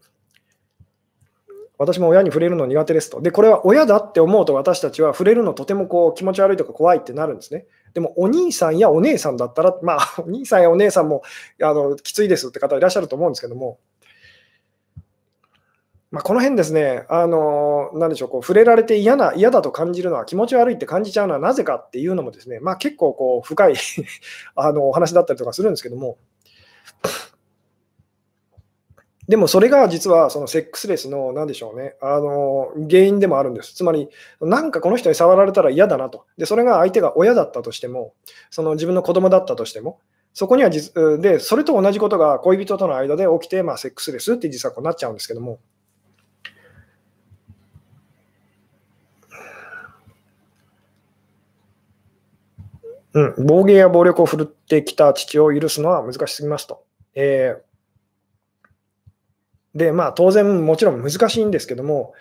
Speaker 1: 私も親に触れるの苦手ですと。で、これは親だって思うと私たちは触れるのとてもこう気持ち悪いとか怖いってなるんですね。でもお兄さんやお姉さんだったら、まあ、お兄さんやお姉さんもあのきついですって方いらっしゃると思うんですけども、まあ、この辺ですね、あのなんでしょう、こう触れられて嫌な嫌だと感じるのは、気持ち悪いって感じちゃうのはなぜかっていうのもですね、まあ、結構こう深い あのお話だったりとかするんですけども、でもそれが実はそのセックスレスのなんでしょうね、あの原因でもあるんです。つまり、なんかこの人に触られたら嫌だなと。で、それが相手が親だったとしても、その自分の子供だったとしても、そこにはで、それと同じことが恋人との間で起きて、まあ、セックスレスって実はこうなっちゃうんですけども。うん、暴言や暴力を振るってきた父を許すのは難しすぎますと。えーで、まあ、当然、もちろん難しいんですけども、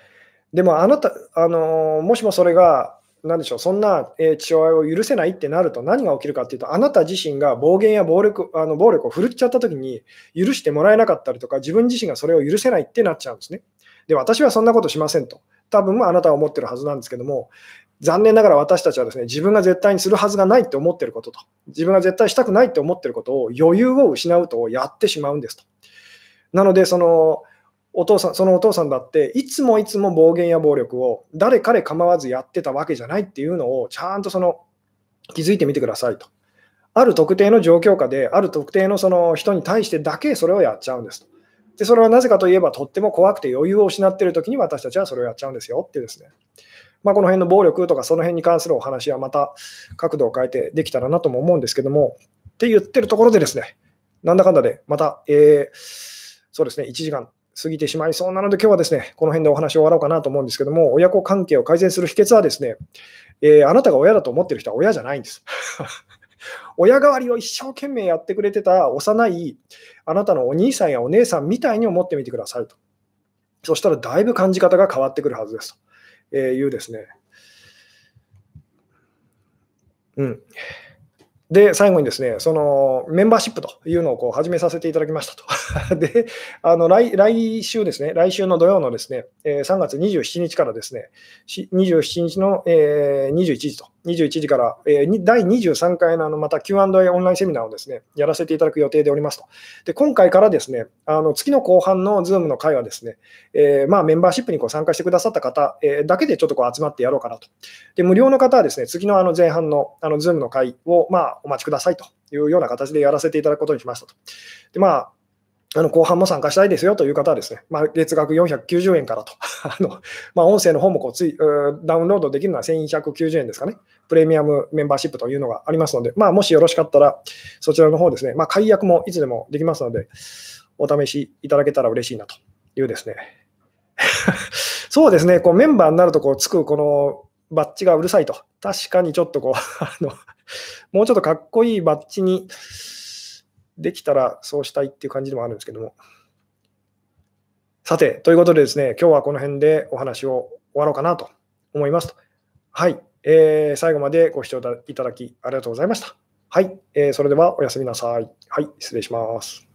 Speaker 1: でも、あなた、あのもしもそれが、なでしょう、そんな、え父親を許せないってなると、何が起きるかっていうと、あなた自身が暴言や暴力あの暴力を振るっちゃったときに、許してもらえなかったりとか、自分自身がそれを許せないってなっちゃうんですね。で、私はそんなことしませんと。多分あなたは思ってるはずなんですけども、残念ながら私たちはですね、自分が絶対にするはずがないって思ってることと、自分が絶対したくないって思ってることを余裕を失うとやってしまうんですと。なので、そのお父さん、そのお父さんだって、いつもいつも暴言や暴力を誰彼構わずやってたわけじゃないっていうのを、ちゃんとその気づいてみてくださいと。ある特定の状況下で、ある特定のその人に対してだけそれをやっちゃうんですと。で、それはなぜかといえば、とっても怖くて余裕を失っているときに私たちはそれをやっちゃうんですよってですね。まあ、この辺の暴力とかその辺に関するお話はまた角度を変えてできたらなとも思うんですけども、って言ってるところでですね、なんだかんだでまた、えーそうですね、1時間過ぎてしまいそうなので、今日はですね、この辺でお話を終わろうかなと思うんですけども、親子関係を改善する秘訣はですね、えーあなたが親だと思ってる人は親じゃないんです。親代わりを一生懸命やってくれてた幼いあなたのお兄さんやお姉さんみたいに思ってみてくださいと。そしたらだいぶ感じ方が変わってくるはずですというですね。うん。で、最後にですね、そのメンバーシップというのをこう始めさせていただきましたと。で、あの来来週ですね、来週の土曜のですね、3月27日からですね、27日の21時と21時から、えー、第23回のあのまた Q&A オンラインセミナーをですね、やらせていただく予定でおりますと。で、今回からですね、あの月の後半の Zoom の会はですね、えー、まあ、メンバーシップにこう参加してくださった方、えー、だけでちょっとこう集まってやろうかなと。で、無料の方はですね、次のあの前半のあの Zoom の会をまあお待ちくださいというような形でやらせていただくことにしましたと。で、まあ、あの後半も参加したいですよという方はですね、まあ、月額490円からと、あのまあ、音声の方もこうついダウンロードできるのは1190円ですかね、プレミアムメンバーシップというのがありますので、まあ、もしよろしかったら、そちらの方ですね、まあ、解約もいつでもできますので、お試しいただけたら嬉しいなというですね。そうですね、こうメンバーになるとこうつくこのバッジがうるさいと、確かにちょっとこう、あのもうちょっとかっこいいバッジにできたらそうしたいっていう感じでもあるんですけども。さて、ということでですね、今日はこの辺でお話を終わろうかなと思いますと。はい、えー、最後までご視聴いただきありがとうございました。はい、えー、それではおやすみなさい。はい、失礼します。